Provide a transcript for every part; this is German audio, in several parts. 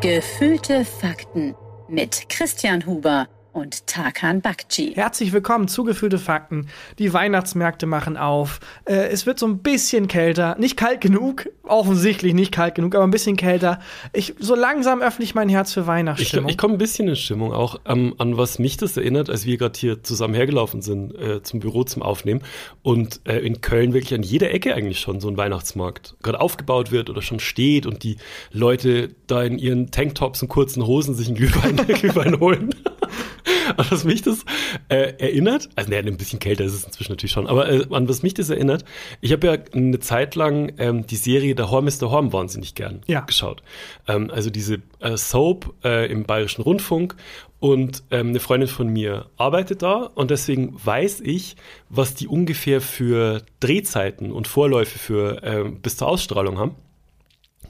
Gefühlte Fakten mit Christian Huber und Tarkan Bakci. Herzlich willkommen zu Gefühlte Fakten. Die Weihnachtsmärkte machen auf. Äh, es wird so ein bisschen kälter. Nicht kalt genug, offensichtlich nicht kalt genug, aber ein bisschen kälter. Ich, so langsam öffne ich mein Herz für Weihnachtsstimmung. Ich, ich komme ein bisschen in Stimmung auch, ähm, an was mich das erinnert, als wir gerade hier zusammen hergelaufen sind äh, zum Büro zum Aufnehmen und äh, in Köln wirklich an jeder Ecke eigentlich schon so ein Weihnachtsmarkt gerade aufgebaut wird oder schon steht und die Leute da in ihren Tanktops und kurzen Hosen sich einen Glühwein, Glühwein holen. an was mich das äh, erinnert, also ne, ein bisschen kälter ist es inzwischen natürlich schon, aber äh, an was mich das erinnert, ich habe ja eine Zeit lang ähm, die Serie Der Horm ist der Horm wahnsinnig gern Ja. geschaut. Ähm, also diese äh, Soap äh, im Bayerischen Rundfunk und ähm, eine Freundin von mir arbeitet da und deswegen weiß ich, was die ungefähr für Drehzeiten und Vorläufe für ähm, bis zur Ausstrahlung haben.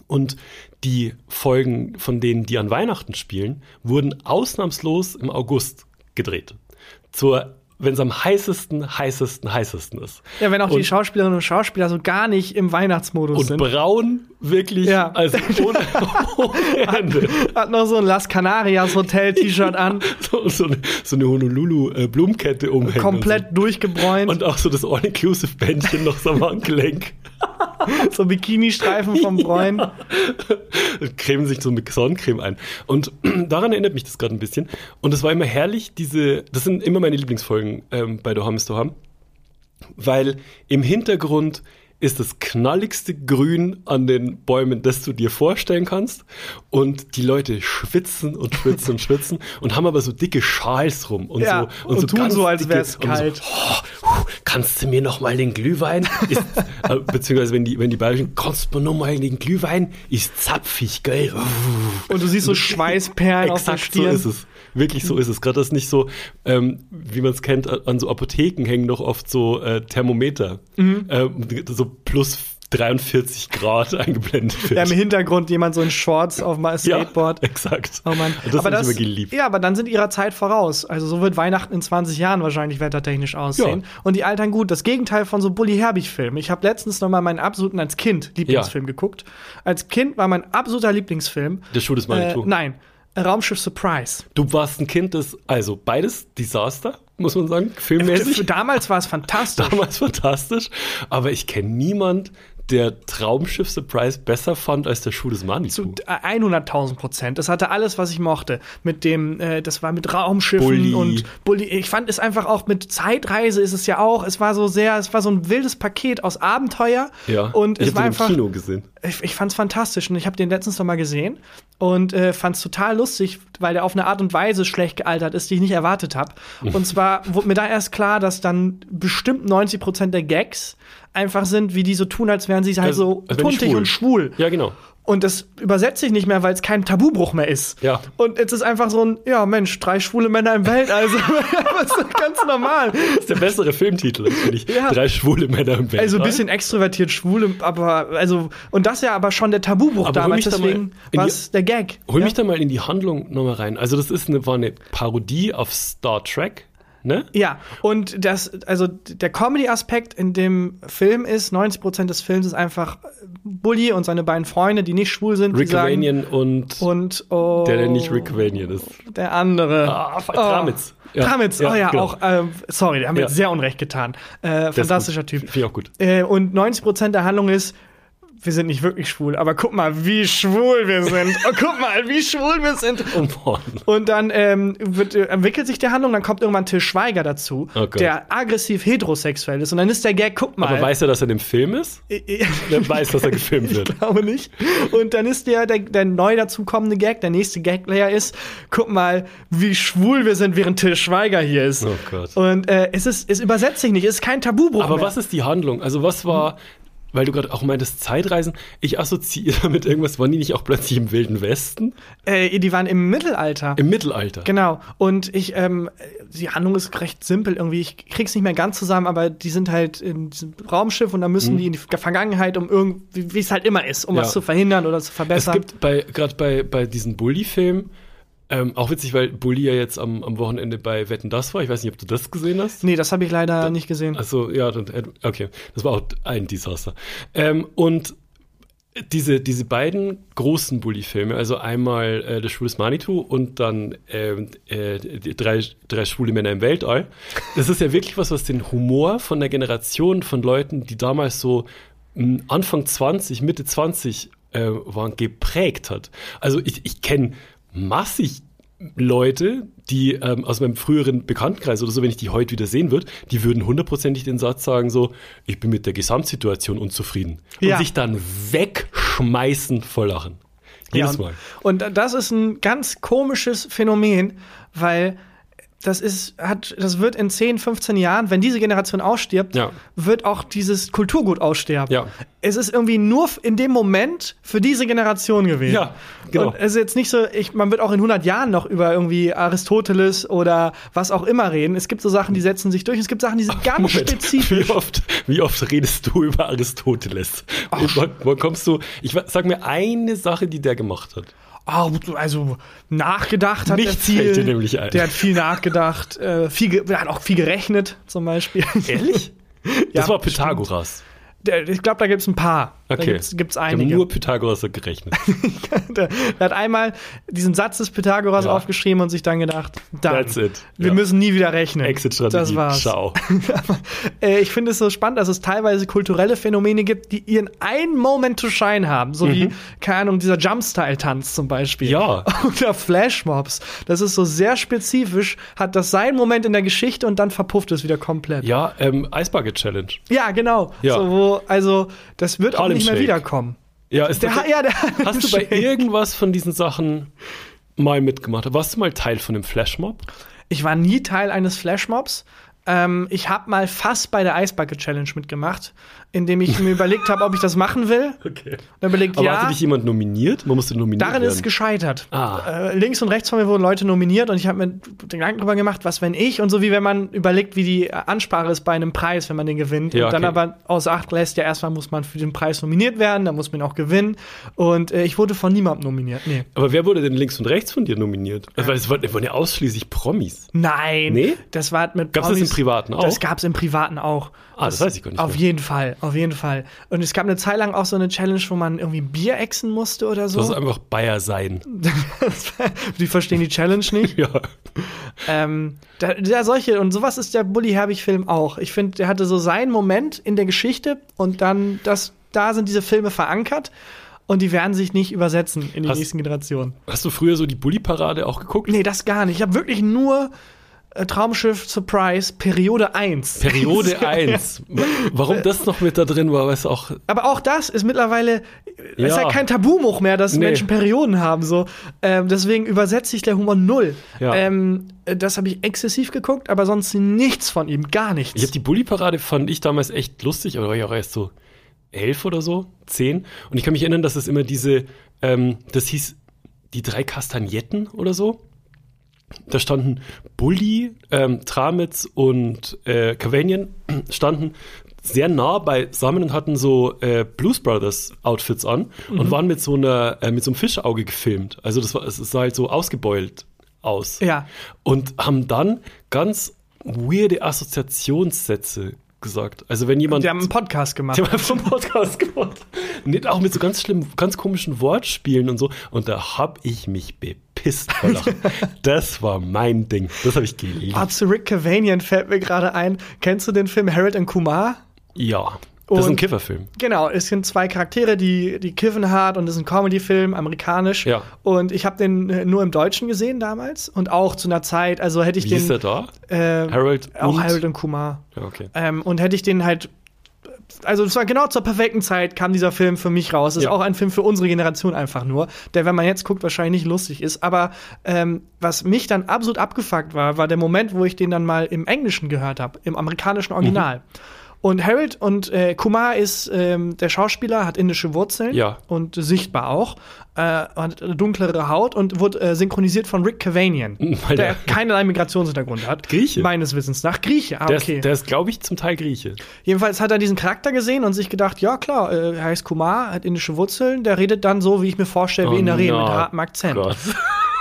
Und die Folgen von denen, die an Weihnachten spielen, wurden ausnahmslos im August gedreht. Zur, wenn es am heißesten, heißesten, heißesten ist. ja, wenn auch die Und- Schauspielerinnen und Schauspieler so gar nicht im Weihnachtsmodus Und sind. braun wirklich, Ja. also ohne, ohne Ende. Hat noch so ein Las Canarias Hotel-T-Shirt an, So, so eine, so eine Honolulu-Blumenkette umhängen. komplett durchgebräunt, Und, so. und auch so das All-Inclusive-Bändchen noch so am Handgelenk. so Bikini-Streifen vom Bräuen. cremen sich so mit Sonnencreme ein. Und daran erinnert mich das gerade ein bisschen. Und es war immer herrlich, diese, das sind immer meine Lieblingsfolgen ähm, bei Doham ist Doham, weil im Hintergrund ist das knalligste Grün an den Bäumen, das du dir vorstellen kannst. Und die Leute schwitzen und schwitzen und schwitzen und haben aber so dicke Schals rum und Ja, so und tun ganz so, als wär's und kalt. So, oh, kannst du mir noch mal den Glühwein? Ist, äh, beziehungsweise wenn die, wenn die Bayerischen, kannst du mir noch mal den Glühwein? Ist zapfig, gell? Und du siehst so Schweißperlen auf der Exakt so Stirn. ist es. Wirklich so ist es. Gerade das nicht so, ähm, wie man es kennt, an an so Apotheken hängen noch oft so äh, Thermometer. Mhm. Ähm, so plus 43 Grad eingeblendet wird. Ja, im Hintergrund jemand so in Shorts auf dem Skateboard. Ja, exakt. Oh Mann. Das aber ich immer geliebt. Ja, aber dann sind ihrer Zeit voraus. Also so wird Weihnachten in 20 Jahren wahrscheinlich wettertechnisch aussehen. Ja. Und die altern gut. Das Gegenteil von so Bully Herbig-Filmen. Ich habe letztens noch mal meinen absoluten als Kind Lieblingsfilm geguckt. Als Kind war mein absoluter Lieblingsfilm. Der Schuh des Manitou. Äh, nein, Raumschiff Surprise. Du warst ein Kind des, also beides Desaster, muss man sagen, Für filmmäßig. damals war es fantastisch. Damals fantastisch, aber ich kenne niemand, der Traumschiff Surprise besser fand als der Schuh des Manitou. Zu 100.000 Prozent. Das hatte alles, was ich mochte. Mit dem, äh, das war mit Raumschiffen Bulli. und Bulli. Ich fand es einfach auch mit Zeitreise ist es ja auch. Es war so sehr, es war so ein wildes Paket aus Abenteuer. ja, Und ich es war den einfach. im Kino gesehen. Ich, ich fand's fantastisch und ich habe den letztens noch mal gesehen und äh, fand's total lustig, weil der auf eine Art und Weise schlecht gealtert ist, die ich nicht erwartet habe. Und zwar wurde mir da erst klar, dass dann bestimmt 90 Prozent der Gags einfach sind, wie die so tun, als wären sie halt Also, so tuntig und schwul. Ja, genau. Und das übersetze ich nicht mehr, weil es kein Tabubruch mehr ist. Ja. Und jetzt ist einfach so ein, ja Mensch, drei schwule Männer im Welt, also das ist doch ganz normal. Das ist der bessere Filmtitel, finde ich. Ja. Drei schwule Männer im Weltall. Also ein bisschen extrovertiert schwul, aber also und das ja aber schon der Tabubruch Aber damals, da deswegen in war es der Gag. Hol ja? mich da mal in die Handlung nochmal rein. Also das ist eine, war eine Parodie auf Star Trek, ne? Ja, und das, also der Comedy-Aspekt in dem Film ist, 90% des Films ist einfach Bully und seine beiden Freunde, die nicht schwul sind, Rick Vanian und, und oh, der, der nicht Rick Vanian ist. der andere. Ah, Tramitz. Ja, Tramitz, ja, oh ja, genau. auch, ähm, sorry, der haben mir Ja. sehr unrecht getan. Äh, fantastischer. Typ. Finde ich auch gut. Äh, und 90% der Handlung ist, wir sind nicht wirklich schwul, aber guck mal, wie schwul wir sind. Oh, guck mal, wie schwul wir sind. Oh. Und dann ähm, wird, äh, entwickelt sich die Handlung, dann kommt irgendwann Till Schweiger dazu, Oh der aggressiv heterosexuell ist. Und dann ist der Gag, guck mal. Aber weiß er, dass er in dem Film ist? Der weiß, dass er gefilmt wird. ich glaube nicht. Und dann ist der, der, der neu dazukommende Gag, der nächste Gag-Layer ist, guck mal, wie schwul wir sind, während Till Schweiger hier ist. Oh Gott. Und äh, es ist, es übersetzt sich nicht, es ist kein Tabubruch Aber mehr. was ist die Handlung? Also was war, weil du gerade auch meintest, Zeitreisen, ich assoziiere damit irgendwas, waren die nicht auch plötzlich im Wilden Westen? Äh, die waren im Mittelalter. Im Mittelalter. Genau. Und ich, ähm, die Handlung ist recht simpel irgendwie. Ich krieg's nicht mehr ganz zusammen, aber die sind halt in diesem Raumschiff und da müssen die in die Vergangenheit, um irgendwie, wie es halt immer ist, um Mhm. Ja. was zu verhindern oder zu Es verbessern. gibt bei, gerade bei, bei diesen Bully-Filmen, Ähm, auch witzig, weil Bulli ja jetzt am, am Wochenende bei Wetten das war. Ich weiß nicht, ob du das gesehen hast. Nee, das habe ich leider nicht gesehen. Also ja, äh, okay, das war auch ein Desaster. Ähm, und diese, diese beiden großen Bully-Filme, also einmal äh, Das schwules Manitou und dann ähm, äh, die drei, drei schwule Männer im Weltall, das ist ja wirklich was, was den Humor von der Generation von Leuten, die damals so Anfang 20, Mitte 20 äh, waren, geprägt hat. Also ich, ich kenne massig Leute, die ähm, aus meinem früheren Bekanntenkreis oder so, wenn ich die heute wieder sehen würde, die würden hundertprozentig den Satz sagen so, ich bin mit der Gesamtsituation unzufrieden. Und Ja. sich dann wegschmeißen vor Lachen. Jedes Ja, Mal. Und, und das ist ein ganz komisches Phänomen, weil das ist, hat, das wird in 10, 15 Jahren, wenn diese Generation ausstirbt, Ja. wird auch dieses Kulturgut aussterben. Ja. Es ist irgendwie nur in dem Moment für diese Generation gewesen. Ja, genau. Und es ist jetzt nicht so, ich, man wird auch in 100 Jahren noch über irgendwie Aristoteles oder was auch immer reden. Es gibt so Sachen, die setzen sich durch. Es gibt Sachen, die sind ganz Moment, spezifisch. Wie oft, wie oft redest du über Aristoteles? Wann kommst du? Ich sag mir eine Sache, die der gemacht hat. Oh, also nachgedacht hat er Nichts viel. fällt dir nämlich ein. Der hat viel nachgedacht, äh, viel, hat auch viel gerechnet zum Beispiel. Ehrlich? Das Ja, war Pythagoras. Der, ich glaube, da gibt's ein paar. Da Okay. gibt's, gibt's Ich habe einige. nur Pythagoras so gerechnet. der, der hat einmal diesen Satz des Pythagoras Ja. aufgeschrieben und sich dann gedacht, dann, That's it. wir Ja. müssen nie wieder rechnen. Exit-Strategie. Das war's. Ciao. äh, ich finde es so spannend, dass es teilweise kulturelle Phänomene gibt, die ihren einen Moment to shine haben. So wie, keine Ahnung, dieser Jump-Style-Tanz zum Beispiel. Mhm. Ja. Oder Flashmobs. Das ist so sehr spezifisch, hat das seinen Moment in der Geschichte und dann verpufft es wieder komplett. Ja, ähm, Eisbucket Challenge. Ja, genau. Ja. So, wo, also, das wird auch Harlem nicht mehr Shake. wiederkommen. Ja, ist Der, das, ja, der hast du bei irgendwas von diesen Sachen mal mitgemacht? Warst du mal Teil von dem Flashmob? Ich war nie Teil eines Flashmobs. Ähm, ich habe mal fast bei der Eisbucket Challenge mitgemacht, indem ich mir überlegt habe, ob ich das machen will. Okay. Dann überlegt, Aber ja. hatte dich jemand nominiert? Man musste nominiert Darin ist es werden. gescheitert. Ah. Äh, links und rechts von mir wurden Leute nominiert und ich habe mir den Gedanken darüber gemacht, was wenn ich und so wie wenn man überlegt, wie die Ansprache ist bei einem Preis, wenn man den gewinnt. Ja, und dann okay. aber außer Acht lässt, ja erstmal muss man für den Preis nominiert werden, dann muss man ihn auch gewinnen. Und äh, ich wurde von niemandem nominiert. Nee. Aber wer wurde denn links und rechts von dir nominiert? Also, Weil es waren, es ja ausschließlich Promis. Nein. Nee? Das war mit Gab's das Promis- im Privaten auch? Das gab's im Privaten auch. Ah, das weiß ich gar nicht Auf mehr. jeden Fall, auf jeden Fall. Und es gab eine Zeit lang auch so eine Challenge, wo man irgendwie Bier exen musste oder so. Das ist einfach Bayer sein. die verstehen die Challenge nicht. Ja. Ähm, da, ja, solche, und sowas ist der Bully Herbig-Film auch. Ich finde, der hatte so seinen Moment in der Geschichte und dann, das, da sind diese Filme verankert und die werden sich nicht übersetzen in die Hast- nächsten Generationen. Hast du früher so die Bully-Parade auch geguckt? Nee, das gar nicht. Ich habe wirklich nur Traumschiff Surprise Periode 1. Periode 1. Warum das noch mit da drin war, weiß auch. Aber auch das ist mittlerweile, Ja. ist ja kein Tabumoch mehr, dass Nee. Menschen Perioden haben. So. Ähm, deswegen übersetzt sich der Humor null. Ja. Ähm, äh, das habe ich exzessiv geguckt, aber sonst nichts von ihm, gar nichts. Ich habe die Bully-Parade fand ich damals echt lustig, aber war ich auch erst so elf oder so, zehn. Und ich kann mich erinnern, dass es immer diese, ähm, das hieß die drei Kastagnetten oder so. Da standen Bully, ähm, Tramitz und äh, Cavanian standen sehr nah beisammen und hatten so äh, Blues Brothers Outfits an und waren mit so einer äh, mit so einem Fischauge gefilmt. Also das war es sah halt so ausgebeult aus. Ja. Und haben dann ganz weirde Assoziationssätze gesagt. Also wenn jemand Die haben einen Podcast gemacht. die haben einfach einen Podcast gemacht. Nicht auch mit so ganz schlimmen, ganz komischen Wortspielen und so. Und da hab ich mich bepisst vor Lachen. das war mein Ding. Das habe ich geliebt. Ah, zu Rick Cavanian fällt mir gerade ein. Kennst du den Film Harold and Kumar? Ja. Das ist ein Kifferfilm. Genau, es sind zwei Charaktere, die, die kiffen hart und es ist ein Comedy-Film, amerikanisch. Ja. Und ich habe den äh, nur im Deutschen gesehen damals und auch zu einer Zeit, also hätte ich Wie den. ist der da? Äh, Harold Auch und? Harold und Kumar. Ja, okay. Ähm, und hätte ich den halt. Also, es war genau zur perfekten Zeit, kam dieser Film für mich raus. Ist Ja. auch ein Film für unsere Generation einfach nur, der, wenn man jetzt guckt, wahrscheinlich nicht lustig ist. Aber ähm, was mich dann absolut abgefuckt war, war der Moment, wo ich den dann mal im Englischen gehört habe, im amerikanischen Original. Und Harold und äh, Kumar ist ähm, der Schauspieler, hat indische Wurzeln Ja. und sichtbar auch, äh, hat eine dunklere Haut und wurde äh, synchronisiert von Rick Cavanian, Weil der der- keinerlei Migrationshintergrund hat. Grieche? Meines Wissens nach. Grieche, ah, Der okay. ist, der ist glaube ich, zum Teil Grieche. Jedenfalls hat er diesen Charakter gesehen und sich gedacht, ja klar, äh, er heißt Kumar, hat indische Wurzeln, der redet dann so, wie ich mir vorstelle, wie Oh, in der Rede, mit hartem Akzent. Gott.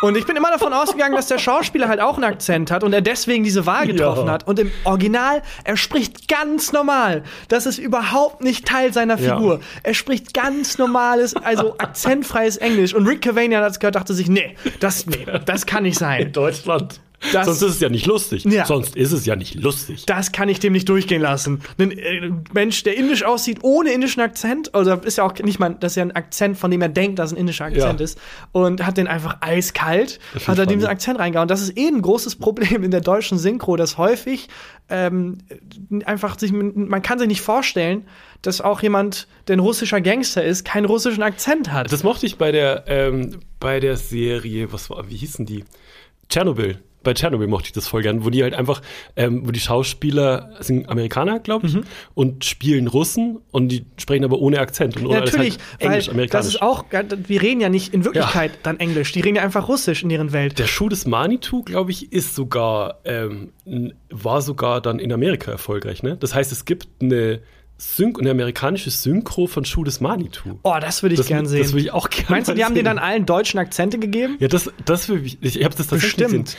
Und ich bin immer davon ausgegangen, dass der Schauspieler halt auch einen Akzent hat und er deswegen diese Wahl getroffen Ja. hat. Und im Original, er spricht ganz normal. Das ist überhaupt nicht Teil seiner Ja. Figur. Er spricht ganz normales, also akzentfreies Englisch. Und Rick Cavanian hat es gehört, dachte sich, nee, das, nee, das kann nicht sein. In Deutschland. Das- Sonst ist es ja nicht lustig. Ja. Sonst ist es ja nicht lustig. Das kann ich dem nicht durchgehen lassen. Ein äh, Mensch, der indisch aussieht, ohne indischen Akzent, also ist ja auch nicht mal, das ist ja ein Akzent, von dem er denkt, dass es ein indischer Akzent Ja. ist, und hat den einfach eiskalt, hat er diesen funny. Akzent reingehauen. Das ist eh ein großes Problem in der deutschen Synchro, dass häufig ähm, einfach sich, man kann sich nicht vorstellen, dass auch jemand, der ein russischer Gangster ist, keinen russischen Akzent hat. Das mochte ich bei der, ähm, bei der Serie, was war, wie hießen die? Tschernobyl. Bei Tschernobyl mochte ich das voll gern, wo die halt einfach, ähm, wo die Schauspieler sind Amerikaner, glaube Mhm. ich, und spielen Russen und die sprechen aber ohne Akzent und ohne Ja, natürlich, halt weil Englisch, das amerikanisch. ist auch, wir reden ja nicht in Wirklichkeit dann Englisch, die reden ja einfach Russisch in ihren Welt. der Schuh des Manitou, glaube ich, ist sogar, ähm, war sogar dann in Amerika erfolgreich, ne? Das heißt, es gibt eine, Syn eine amerikanische Synchro von Schuh des Manitou. Oh, das würde ich das, gern sehen. Das würde ich auch gerne Meinst du, die haben dir dann allen deutschen Akzente gegeben? Ja, das, das will ich. Ich, habe das tatsächlich Bestimmt.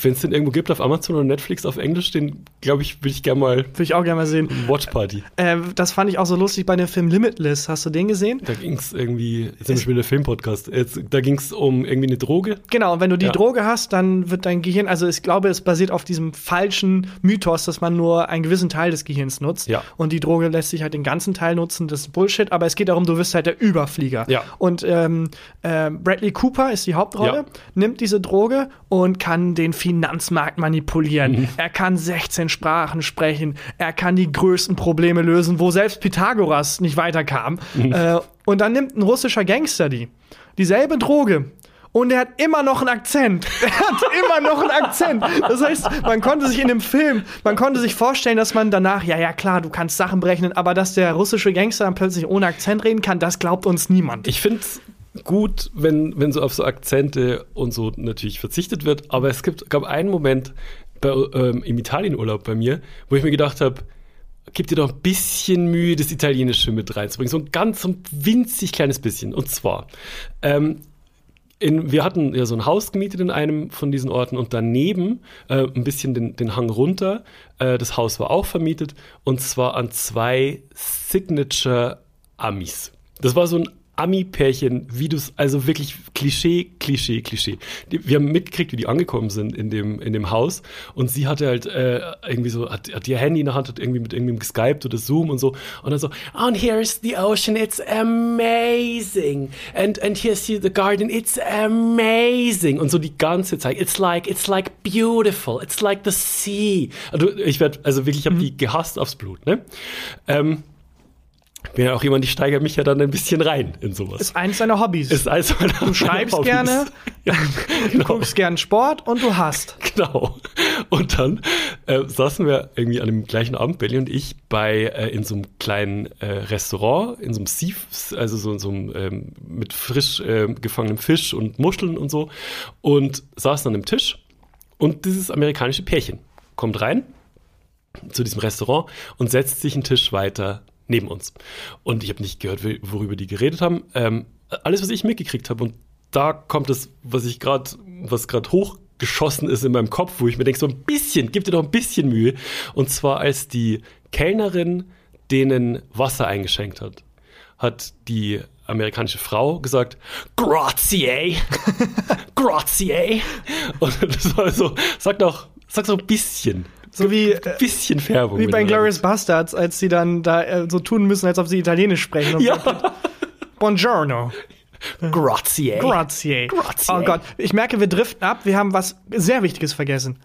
Wenn es den irgendwo gibt auf Amazon oder Netflix auf Englisch, den glaube ich, will ich gerne mal Würde ich auch gerne mal sehen. Watch Party. Äh, das fand ich auch so lustig bei dem Film Limitless. Hast du den gesehen? Da ging es irgendwie, jetzt sind wir schon wieder Filmpodcast. Da ging es um irgendwie eine Droge. Genau, und wenn du die Ja. Droge hast, dann wird dein Gehirn, also ich glaube, es basiert auf diesem falschen Mythos, dass man nur einen gewissen Teil des Gehirns nutzt. Ja. Und die Droge lässt sich halt den ganzen Teil nutzen, das ist Bullshit, aber es geht darum, du wirst halt der Überflieger. Ja. Und ähm, äh, Bradley Cooper ist die Hauptrolle, Ja. nimmt diese Droge und kann den Finanzmarkt manipulieren. Mhm. Er kann 16 Sprachen sprechen, er kann die größten Probleme lösen, wo selbst Pythagoras nicht weiterkam. Mhm. Äh, und dann nimmt ein russischer Gangster die. Dieselbe Droge. Und er hat immer noch einen Akzent. Er hat immer noch einen Akzent. Das heißt, man konnte sich in dem Film, man konnte sich vorstellen, dass man danach, ja, ja, klar, du kannst Sachen berechnen, aber dass der russische Gangster dann plötzlich ohne Akzent reden kann, das glaubt uns niemand. Ich finde es gut, wenn, wenn so auf so Akzente und so natürlich verzichtet wird, aber es gibt, gab einen Moment bei, ähm, im Italienurlaub bei mir, wo ich mir gedacht habe, gib dir doch ein bisschen Mühe, das Italienische mit reinzubringen. So ein ganz, so ein winzig kleines bisschen. Und zwar, ähm, in, wir hatten ja so ein Haus gemietet in einem von diesen Orten und daneben äh, ein bisschen den, den Hang runter. Äh, das Haus war auch vermietet und zwar an zwei Signature Amis. Das war so ein Ami-Pärchen, wie du es, also wirklich Klischee, Klischee, Klischee. Die, wir haben mitgekriegt, wie die angekommen sind in dem, in dem Haus. Und sie hatte halt äh, irgendwie so, hat, hat ihr Handy in der Hand, hat irgendwie mit irgendwem geskypt oder Zoom und so. Und dann so, and here's the ocean, it's amazing. And, and here's the garden, it's amazing. Und so die ganze Zeit, it's like, it's like beautiful, it's like the sea. Also ich werde, also wirklich, ich habe die gehasst aufs Blut, ne? Ähm, bin ja auch jemand, ich steigere mich ja dann ein bisschen rein in sowas. Ist eins deiner Hobbys. Ist also du schreibst gerne, ja, du genau, guckst gern Sport und du hast. genau. Und dann äh, saßen wir irgendwie an dem gleichen Abend, Belly und ich, bei äh, in so einem kleinen äh, Restaurant, in so einem Sea, also so, so einem ähm, mit frisch äh, gefangenem Fisch und Muscheln und so, und saßen an einem Tisch und dieses amerikanische Pärchen kommt rein zu diesem Restaurant und setzt sich einen Tisch weiter neben uns. Und ich habe nicht gehört, worüber die geredet haben. Ähm, alles, was ich mitgekriegt habe. Und da kommt das, was ich gerade, was gerade hochgeschossen ist in meinem Kopf, wo ich mir denke, so ein bisschen, gib dir doch ein bisschen Mühe. Und zwar als die Kellnerin denen Wasser eingeschenkt hat, hat die amerikanische Frau gesagt, grazie, grazie. Und das war so, sag doch, sag so ein bisschen. So wie, ein bisschen Färbung. Wie bei. Glorious Bastards, als sie dann da äh, so tun müssen, als ob sie Italienisch sprechen. Und Ja. Buongiorno. Grazie. Grazie. Grazie. Oh Gott, ich merke, wir driften ab. Wir haben was sehr Wichtiges vergessen.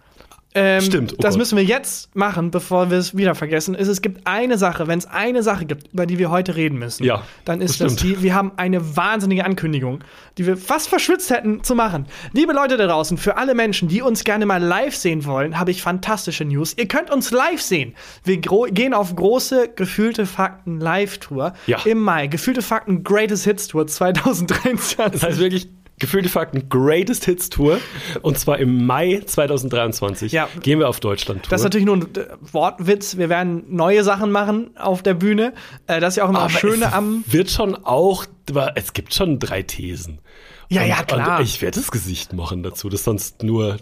Ähm, Stimmt, oh das Gott. müssen wir jetzt machen, bevor wir es wieder vergessen. Ist, es gibt eine Sache, wenn es eine Sache gibt, über die wir heute reden müssen, Ja, dann ist das das, die, wir haben eine wahnsinnige Ankündigung, die wir fast verschwitzt hätten zu machen. Liebe Leute da draußen, für alle Menschen, die uns gerne mal live sehen wollen, habe ich fantastische News. Ihr könnt uns live sehen. Wir gehen auf große Gefühlte Fakten Live-Tour Ja. im Mai. Gefühlte Fakten Greatest Hits Tour 2023. Das heißt wirklich, gefühlte Fakten Greatest Hits Tour. Und zwar im Mai 2023 Ja. gehen wir auf Deutschland Tour. Das ist natürlich nur ein äh, Wortwitz. Wir werden neue Sachen machen auf der Bühne. Äh, das ist ja auch immer das Schöne am. wird schon auch es gibt schon drei Thesen. Ja, und, ja, klar. Ich werde das Gesicht machen dazu, das sonst nur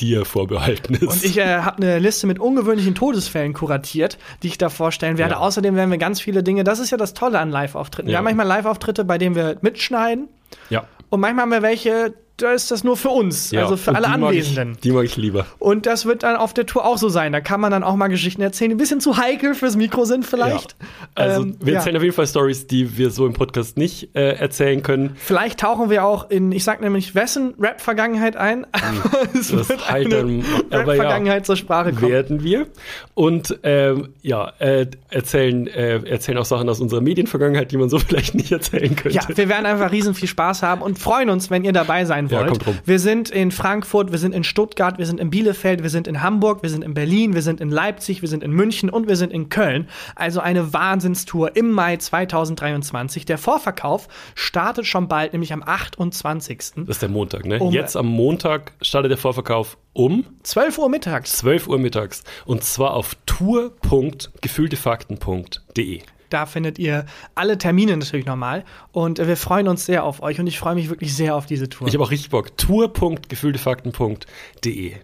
dir vorbehalten ist. Und ich äh, habe eine Liste mit ungewöhnlichen Todesfällen kuratiert, die ich da vorstellen werde. Ja. Außerdem werden wir ganz viele Dinge, das ist ja das Tolle an Live-Auftritten. Wir Ja. haben manchmal Live-Auftritte, bei denen wir mitschneiden. ja. Und manchmal haben wir welche, da ist das nur für uns, ja. also für alle die mag Anwesenden. Ich, die mag ich lieber. Und das wird dann auf der Tour auch so sein. Da kann man dann auch mal Geschichten erzählen, die ein bisschen zu heikel fürs Mikro sind vielleicht. Ja. Also Ähm, wir ja. erzählen auf jeden Fall Stories, die wir so im Podcast nicht äh, erzählen können. Vielleicht tauchen wir auch in, ich sag nämlich, wessen Rap-Vergangenheit ein. es Hm. Das wird halt eine ja. Rap-Vergangenheit zur Sprache kommen. werden wir. Und ähm, ja, äh, erzählen, äh, erzählen auch Sachen aus unserer Medienvergangenheit, die man so vielleicht nicht erzählen könnte. Ja, wir werden einfach riesen viel Spaß haben und freuen uns, wenn ihr dabei sein Ja, wollt. rum. Wir sind in Frankfurt, wir sind in Stuttgart, wir sind in Bielefeld, wir sind in Hamburg, wir sind in Berlin, wir sind in Leipzig, wir sind in München und wir sind in Köln. Also eine Wahnsinnstour im Mai 2023. Der Vorverkauf startet schon bald, nämlich am 28. Das ist der Montag, ne? Um- Jetzt am Montag startet der Vorverkauf um 12 Uhr mittags. 12 Uhr mittags. Und zwar auf tour.gefühltefakten.de. Da findet ihr alle Termine natürlich nochmal. Und äh, wir freuen uns sehr auf euch und ich freue mich wirklich sehr auf diese Tour. Ich habe auch richtig Bock. Tour.gefühltefakten.de.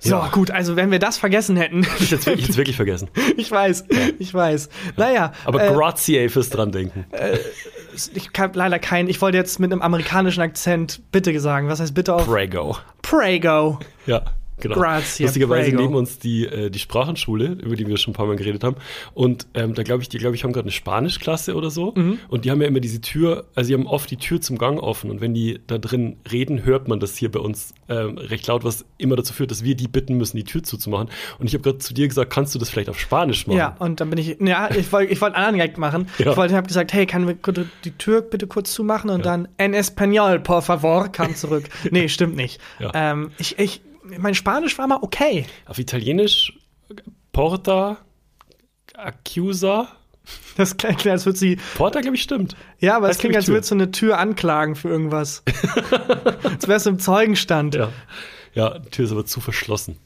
so, gut, also wenn wir das vergessen hätten. Ich jetzt, wirklich- jetzt wirklich vergessen. ich weiß, ich weiß. Naja, Aber äh, grazie fürs dran denken. ich habe leider keinen. Ich wollte jetzt mit einem amerikanischen Akzent bitte sagen. Was heißt bitte auf Prego. Prego? Ja, genau. Grazie, Lustigerweise prego. neben uns die, äh, die Sprachenschule, über die wir schon ein paar Mal geredet haben. Und ähm, da glaube ich, die glaube ich haben gerade eine Spanischklasse oder so. Mhm. Und die haben ja immer diese Tür, also die haben oft die Tür zum Gang offen. Und wenn die da drin reden, hört man das hier bei uns ähm, recht laut, was immer dazu führt, dass wir die bitten müssen, die Tür zuzumachen. Und ich habe gerade zu dir gesagt, kannst du das vielleicht auf Spanisch machen? Ja, und dann bin ich, ja, ich wollte ich wollte einen anderen Gag machen. Ja. Ich wollte, ich habe gesagt, hey, kann wir die Tür bitte kurz zumachen und dann en español, por favor, kam zurück. nee, stimmt nicht. Ja. Ähm, ich, ich, mein Spanisch war mal okay. Auf Italienisch Porta, Accusa. Das klingt, als würde sie, Porta, glaube ich, stimmt. ja, aber es klingt, als Tür. würdest du eine Tür anklagen für irgendwas. als wärst du im Zeugenstand. Ja. Ja, die Tür ist aber zu verschlossen.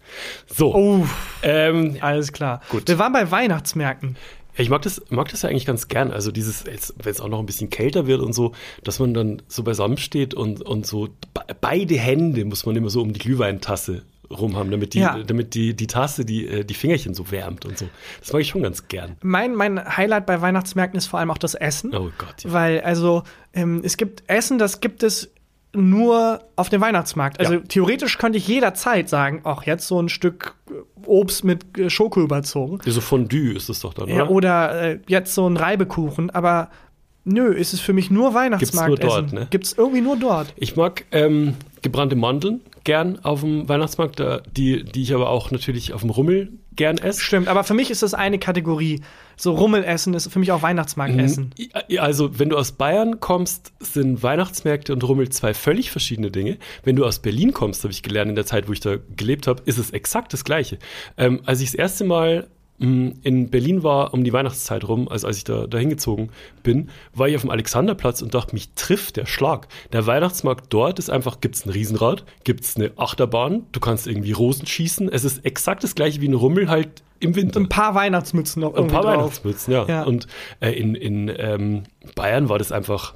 So. Oh, Ähm, alles klar. Gut. Wir waren bei Weihnachtsmärkten. Ich mag das, mag das ja eigentlich ganz gern. Also dieses, wenn es auch noch ein bisschen kälter wird und so, dass man dann so beisammen steht und, und so be beide Hände muss man immer so um die Glühweintasse rum haben, damit die, Ja. damit die, die Tasse die, äh, die Fingerchen so wärmt und so. Das mag ich schon ganz gern. Mein, mein Highlight bei Weihnachtsmärkten ist vor allem auch das Essen. Oh Gott, ja. Weil, also, ähm, es gibt Essen, das gibt es nur auf dem Weihnachtsmarkt. Also Ja. theoretisch könnte ich jederzeit sagen, ach, jetzt so ein Stück Obst mit äh, Schoko überzogen. Ja, so Fondue ist das doch dann, Ja, oder? oder äh, jetzt so ein Reibekuchen. Aber nö, ist es für mich nur Weihnachtsmarktessen. dort, ne? Gibt's irgendwie nur dort. Ich mag ähm, gebrannte Mandeln gern auf dem Weihnachtsmarkt, da, die, die ich aber auch natürlich auf dem Rummel gern esse. Stimmt, aber für mich ist das eine Kategorie. So Rummelessen ist für mich auch Weihnachtsmarktessen. Ja, Also, wenn du aus Bayern kommst, sind Weihnachtsmärkte und Rummel zwei völlig verschiedene Dinge. Wenn du aus Berlin kommst, habe ich gelernt in der Zeit, wo ich da gelebt habe, ist es exakt das Gleiche. Ähm, als ich das erste Mal in Berlin war, um die Weihnachtszeit rum, also als ich da, da hingezogen bin, war ich auf dem Alexanderplatz und dachte, mich trifft der Schlag. Der Weihnachtsmarkt dort ist einfach, gibt's ein Riesenrad, gibt's eine Achterbahn, du kannst irgendwie Rosen schießen. Es ist exakt das Gleiche wie ein Rummel halt im Winter. Ein paar Weihnachtsmützen noch Ein paar drauf. Weihnachtsmützen, ja. Ja. Und äh, in, in ähm, Bayern war das einfach,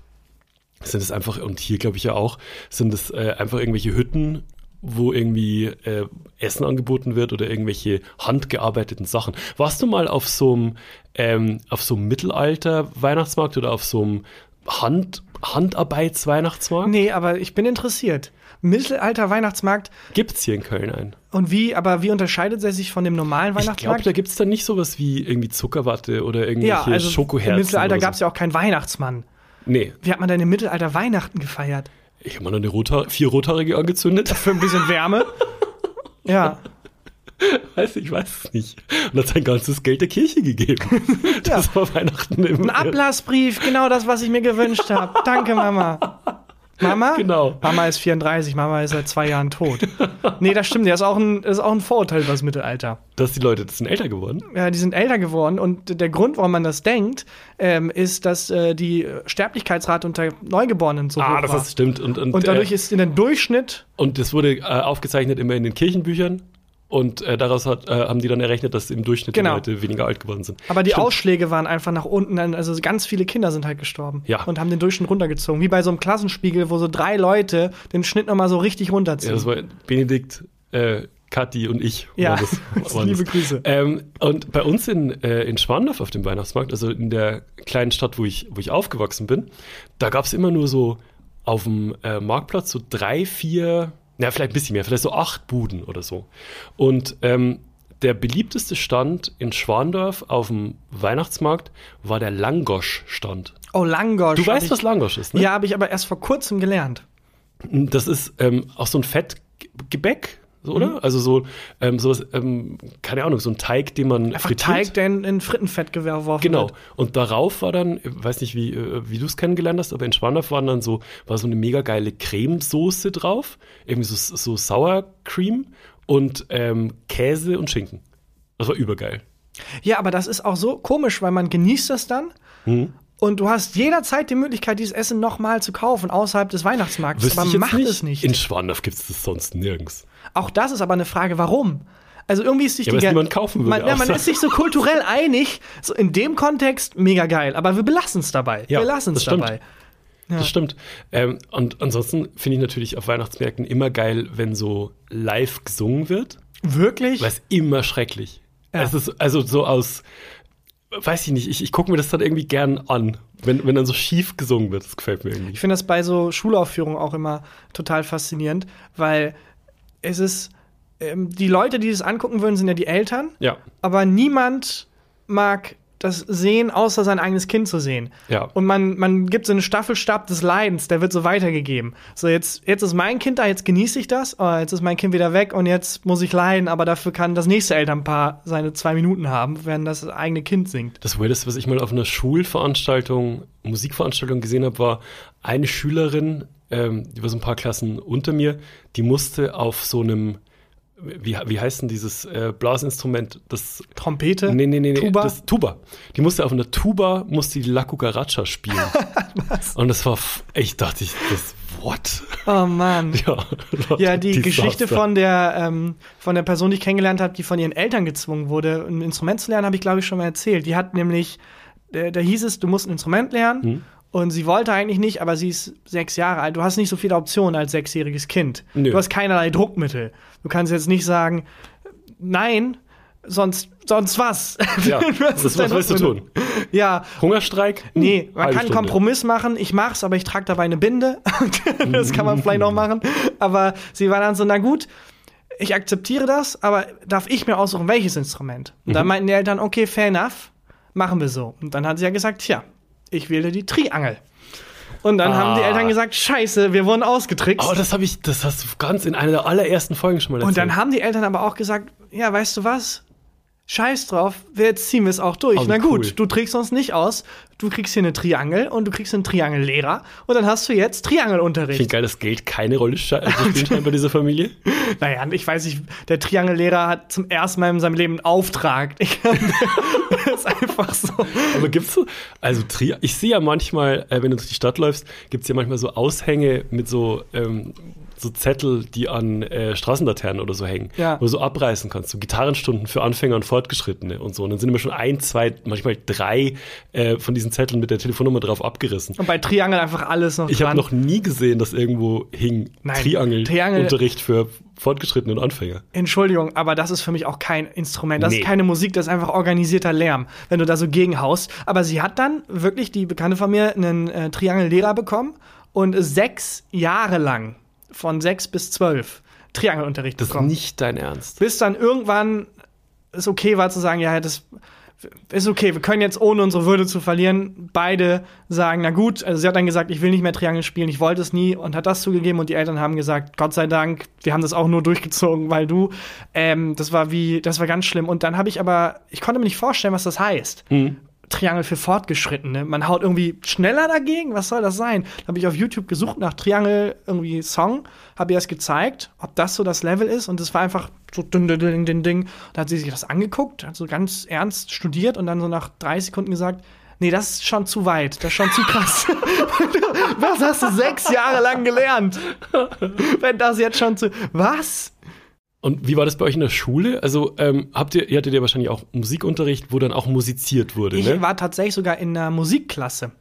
sind es einfach, und hier glaube ich ja auch, sind es äh, einfach irgendwelche Hütten, wo irgendwie äh, Essen angeboten wird oder irgendwelche handgearbeiteten Sachen. Warst du mal auf so einem, ähm, auf so einem Mittelalter-Weihnachtsmarkt oder auf so einem Hand, Handarbeits-Weihnachtsmarkt? Nee, aber ich bin interessiert. Mittelalter Weihnachtsmarkt Gibt's hier in Köln einen? und wie, aber wie unterscheidet er sich von dem normalen Ich glaube, Weihnachtsmarkt? da gibt's dann nicht sowas wie irgendwie Zuckerwatte oder irgendwelche ja, also Schokoherzen. im Mittelalter so. gab es ja auch keinen Weihnachtsmann. Nee, Wie hat man denn im Mittelalter Weihnachten gefeiert? Ich habe mal eine Rothaar vier Rothaarige angezündet. Für ein bisschen Wärme? ja. Weiß ich weiß es nicht. Und hat sein ganzes Geld der Kirche gegeben. Das war Weihnachten im Ein Ablassbrief, genau das, was ich mir gewünscht habe. Danke, Mama. Mama? Genau. Mama ist 34, Mama ist seit zwei Jahren tot. Nee, das stimmt. Das ist auch ein, das ist auch ein Vorurteil über das Mittelalter. Dass die Leute das sind älter geworden. Ja, die sind älter geworden und der Grund, warum man das denkt, ähm, ist, dass äh, die Sterblichkeitsrate unter Neugeborenen so Ah, hoch das war. ist, stimmt. Und, und, und dadurch äh, ist in der Durchschnitt und das wurde äh, aufgezeichnet immer in den Kirchenbüchern. Und äh, daraus hat, äh, haben die dann errechnet, dass im Durchschnitt Genau. die Leute weniger alt geworden sind. Aber die Stimmt. Ausschläge waren einfach nach unten, also ganz viele Kinder sind halt gestorben. Ja. Und haben den Durchschnitt runtergezogen. Wie bei so einem Klassenspiegel, wo so drei Leute den Schnitt nochmal so richtig runterziehen. Ja, das war Benedikt, äh, Kathi und ich. Ja, das, liebe. Grüße. Ähm, und bei uns in, äh, in Schwandorf auf dem Weihnachtsmarkt, also in der kleinen Stadt, wo ich, wo ich aufgewachsen bin, da gab es immer nur so auf dem äh, Marktplatz so drei, vier, ja, vielleicht ein bisschen mehr, vielleicht so acht Buden oder so. Und ähm, der beliebteste Stand in Schwandorf auf dem Weihnachtsmarkt war der Langosch-Stand. oh, Langosch. Du weißt, ich, was Langosch ist, ne? Ja, habe ich aber erst vor kurzem gelernt. Das ist ähm, auch so ein Fettgebäck, so, oder? Mhm. Also so ähm, sowas, ähm, keine Ahnung, so ein Teig, den man Einfach frittiert. Teig, der in, in Frittenfett geworfen Genau. wird. Und darauf war dann, ich weiß nicht, wie, äh, wie du es kennengelernt hast, aber in Schwandorf waren dann so, war so eine mega geile Cremesoße drauf, irgendwie so, so Sour Cream und ähm, Käse und Schinken. Das war übergeil. Ja, aber das ist auch so komisch, weil man genießt das dann. Mhm. Und du hast jederzeit die Möglichkeit, dieses Essen nochmal zu kaufen, außerhalb des Weihnachtsmarktes. Wüsste aber ich es nicht. In Schwandorf gibt es das sonst nirgends. Auch das ist aber eine Frage, warum? Also irgendwie ist sich Ja, die niemand kaufen würde, Man, ja, man ist sich so kulturell einig. So in dem Kontext mega geil, aber wir belassen es dabei. Ja, wir lassen es das stimmt. dabei. Das stimmt. Ähm, und ansonsten finde ich natürlich auf Weihnachtsmärkten immer geil, wenn so live gesungen wird. Wirklich? Weil es immer schrecklich. Ja. Es ist also so aus, weiß ich nicht, ich, ich gucke mir das dann irgendwie gern an, wenn, wenn dann so schief gesungen wird. Das gefällt mir irgendwie. Ich finde das bei so Schulaufführungen auch immer total faszinierend, weil es ist, ähm, die Leute, die das angucken würden, sind ja die Eltern, Ja, aber niemand mag das sehen, außer sein eigenes Kind zu sehen. ja. Und man, man gibt so einen Staffelstab des Leidens, der wird so weitergegeben. So, jetzt, jetzt ist mein Kind da, jetzt genieße ich das, oh, jetzt ist mein Kind wieder weg und jetzt muss ich leiden, aber dafür kann das nächste Elternpaar seine zwei Minuten haben, wenn das eigene Kind singt. Das Weirdeste, was ich mal auf einer Schulveranstaltung, Musikveranstaltung gesehen habe, war eine Schülerin, ähm, die war so ein paar Klassen unter mir, die musste auf so einem, wie, wie heißt denn dieses äh, Blasinstrument, das Trompete, Nee, nee, nee, nee. Tuba. Das Tuba. Die musste auf einer Tuba, musste die La Cucaracha spielen. Und das war, ich dachte, ich, das, what? oh Mann. Ja, Ja, die Desaster. Geschichte von der, ähm, von der Person, die ich kennengelernt habe, die von ihren Eltern gezwungen wurde, ein Instrument zu lernen, habe ich, glaube ich, schon mal erzählt. Die hat nämlich, da, da hieß es, du musst ein Instrument lernen. Mhm. Und sie wollte eigentlich nicht, aber sie ist sechs Jahre alt. Du hast nicht so viele Optionen als sechsjähriges Kind. Nö. Du hast keinerlei Druckmittel. Du kannst jetzt nicht sagen, nein, sonst, sonst was. Ja, Was was willst du tun? Ja, Hungerstreik? Hm, Nee, man halbe kann einen. Kompromiss machen. Ich mach's, aber ich trage dabei eine Binde. das kann man vielleicht noch machen. Aber sie war dann so, na gut, ich akzeptiere das, aber darf ich mir aussuchen, welches Instrument? Und Mhm. dann meinten die Eltern, okay, fair enough, machen wir so. Und dann hat sie ja gesagt, tja, ich wähle die Triangel. Und dann haben die Ah. Eltern gesagt, scheiße, wir wurden ausgetrickst. Oh, das habe ich, das hast du ganz in einer der allerersten Folgen schon mal erzählt. Und dann haben die Eltern aber auch gesagt, ja, weißt du was? Scheiß drauf, wir- jetzt ziehen wir es auch durch. Wie Na gut, cool. du trägst uns nicht aus, du kriegst hier eine Triangel und du kriegst einen Triangellehrer und dann hast du jetzt ich finde Triangelunterricht. geil, dass Geld keine Rolle äh, spielt bei dieser Familie. Naja, ich weiß nicht, der Triangellehrer hat zum ersten Mal in seinem Leben einen Auftrag. Ich, das ist einfach so. Aber gibt's so, also Tri ich sehe ja manchmal, äh, wenn du durch die Stadt läufst, gibt's ja manchmal so Aushänge mit so, ähm, so Zettel, die an äh, Straßenlaternen oder so hängen, Ja. wo du so abreißen kannst, so Gitarrenstunden für Anfänger und Fortgeschrittene und so. Und dann sind immer schon ein, zwei, manchmal drei äh, von diesen Zetteln mit der Telefonnummer drauf abgerissen. Und bei Triangel einfach alles noch Ich habe noch nie gesehen, dass irgendwo hing Nein, Triangel-Unterricht für Fortgeschrittene und Anfänger. Entschuldigung, aber das ist für mich auch kein Instrument. Das Nee. ist keine Musik, das ist einfach organisierter Lärm, wenn du da so gegenhaust. Aber sie hat dann wirklich, die Bekannte von mir, einen äh, Triangellehrer bekommen und sechs Jahre lang, von sechs bis zwölf, Triangelunterricht Das ist bekommen. nicht dein Ernst. Bis dann irgendwann es okay war zu sagen, ja, das ist okay, wir können jetzt ohne unsere Würde zu verlieren, beide sagen, na gut, also sie hat dann gesagt, ich will nicht mehr Triangel spielen, ich wollte es nie und hat das zugegeben und die Eltern haben gesagt, Gott sei Dank, wir haben das auch nur durchgezogen, weil du, ähm, das war wie, das war ganz schlimm und dann habe ich aber, ich konnte mir nicht vorstellen, was das heißt. Triangel für Fortgeschrittene. Man haut irgendwie schneller dagegen. Was soll das sein? Da habe ich auf YouTube gesucht nach Triangel irgendwie Song, habe ihr das gezeigt, ob das so das Level ist und es war einfach so ding, ding, ding, ding. Da hat sie sich das angeguckt, hat so ganz ernst studiert und dann so nach drei Sekunden gesagt, nee, das ist schon zu weit, das ist schon zu krass. was hast du sechs Jahre lang gelernt? Wenn das jetzt schon zu, was? Und wie war das bei euch in der Schule? Also ähm, habt ihr, ihr hattet ja wahrscheinlich auch Musikunterricht, wo dann auch musiziert wurde, Ich ne? war tatsächlich sogar in der Musikklasse.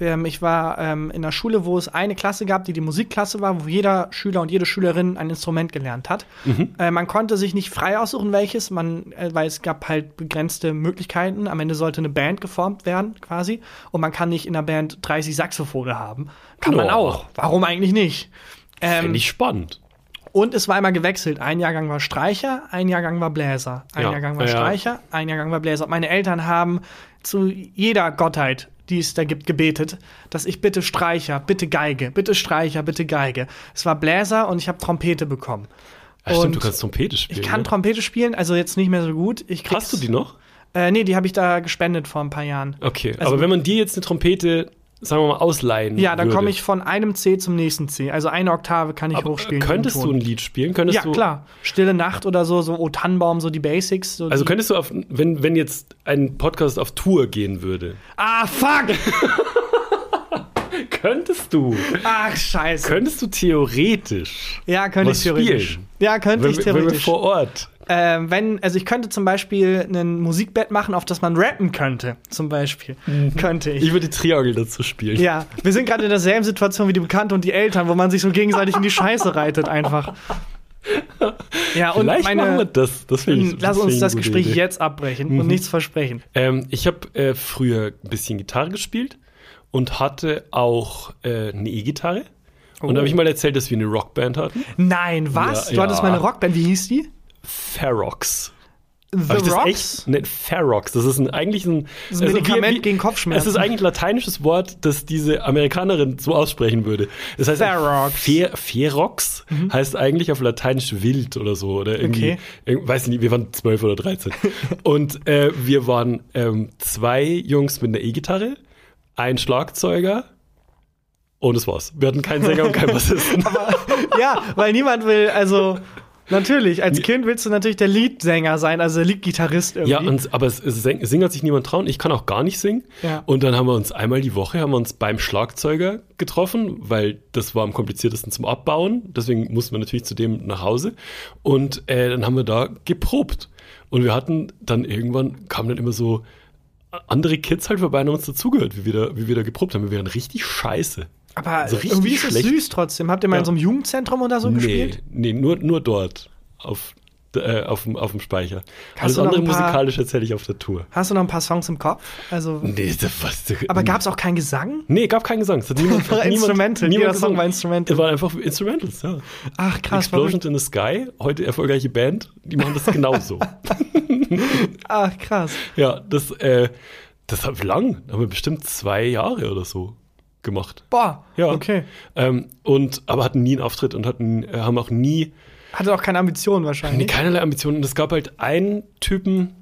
Ähm, Ich war ähm, in einer Schule, wo es eine Klasse gab, die die Musikklasse war, wo jeder Schüler und jede Schülerin ein Instrument gelernt hat. Äh, man konnte sich nicht frei aussuchen, welches, man, äh, weil es gab halt begrenzte Möglichkeiten. Am Ende sollte eine Band geformt werden, quasi. Und man kann nicht in der Band 30 Saxophone haben. Kann man Oh. auch. Warum eigentlich nicht? Ähm, Finde ich spannend. Und es war immer gewechselt. Ein Jahrgang war Streicher, ein Jahrgang war Bläser. Ein Ja, Jahrgang war ja, ja. Streicher, ein Jahrgang war Bläser. Und meine Eltern haben zu jeder Gottheit, die es da gibt, gebetet, dass ich bitte Streicher, bitte Geige, bitte Streicher, bitte Geige. Es war Bläser und ich habe Trompete bekommen. Ach, stimmt, du kannst Trompete spielen. Ich kann ne? Trompete spielen, also jetzt nicht mehr so gut. Hast du die noch? Äh, nee, die habe ich da gespendet vor ein paar Jahren. Okay, Also- aber wenn man dir jetzt eine Trompete, sagen wir mal, ausleihen Ja, dann komme ich von einem C zum nächsten C. Also eine Oktave kann ich aber, hochspielen. Könntest du ein Lied spielen? Könntest Ja, du, klar. Stille Nacht oder so, so O Tannenbaum, so die Basics. So Also die könntest du auf, wenn, wenn jetzt ein Podcast auf Tour gehen würde, Ah, fuck! könntest du, Ach, scheiße. könntest du theoretisch, ja, könnte ich theoretisch. spielen? Ja, könnte ich wir- wenn wir theoretisch. vor Ort, Ähm, wenn, also ich könnte zum Beispiel ein Musikbett machen, auf das man rappen könnte. Zum Beispiel. Könnte ich. ich würde Triangel dazu spielen. ja, wir sind gerade in derselben Situation wie die Bekannte und die Eltern, wo man sich so gegenseitig in die Scheiße reitet einfach. Ja, und Vielleicht meine. machen wir das. Das finde ich Lass das uns das Gespräch Idee. jetzt abbrechen und nichts versprechen. Ähm, ich habe äh, früher ein bisschen Gitarre gespielt und hatte auch äh, eine E-Gitarre. Und da habe ich mal erzählt, dass wir eine Rockband hatten. Nein, was? Ja, du hattest ja. mal eine Rockband, wie hieß die? Ferox. The ich das Rocks? echt? Ne, Ferox. Das ist ein, eigentlich ein, Das ist ein Medikament gegen Kopfschmerzen. Es ist eigentlich ein lateinisches Wort, das diese Amerikanerin so aussprechen würde. Das heißt, Ferox. Fe Ferox heißt eigentlich auf Lateinisch wild oder so. Oder irgendwie, Okay. weiß ich nicht, wir waren zwölf oder dreizehn. Und äh, wir waren ähm, zwei Jungs mit einer E-Gitarre, ein Schlagzeuger und das war's. Wir hatten keinen Sänger und keinen Bassisten. ja, weil niemand will, also natürlich, als Kind willst du natürlich der Leadsänger sein, also der Leadgitarrist irgendwie. Ja, und, aber es, es sing- singen hat sich niemand trauen. Ich kann auch gar nicht singen. Ja. Und dann haben wir uns einmal die Woche haben wir uns beim Schlagzeuger getroffen, weil das war am kompliziertesten zum Abbauen. Deswegen mussten wir natürlich zu dem nach Hause. Und äh, dann haben wir da geprobt. Und wir hatten dann irgendwann, kamen dann immer so andere Kids halt vorbei und haben uns dazugehört, wie wir da, wie wir da geprobt haben. Wir waren richtig scheiße. Aber also richtig irgendwie ist es schlecht. süß trotzdem. Habt ihr mal in Ja. so einem Jugendzentrum oder so nee, gespielt? nee, nur, nur dort. Auf, äh, auf, dem, auf dem Speicher. Alles du noch andere paar- musikalisch erzähle ich auf der Tour. Hast du noch ein paar Songs im Kopf? Also, Nee, das, was, aber gab es auch keinen Gesang? Nee, gab keinen Gesang. Es hat niemand, War niemand, Instrumental. niemand Jeder Song war Instrumental. Es waren einfach Instrumentals, ja. Ach, krass. Explosions in the Sky, heute erfolgreiche Band, die machen das genauso. Ach, krass. ja, das, äh, das hat lang, haben wir bestimmt zwei Jahre oder so gemacht. Boah, Ja. okay. Ähm, und, aber hatten nie einen Auftritt und hatten, äh, haben auch nie, Hatte auch keine Ambitionen nee, wahrscheinlich. keinerlei Ambitionen. Und es gab halt einen Typen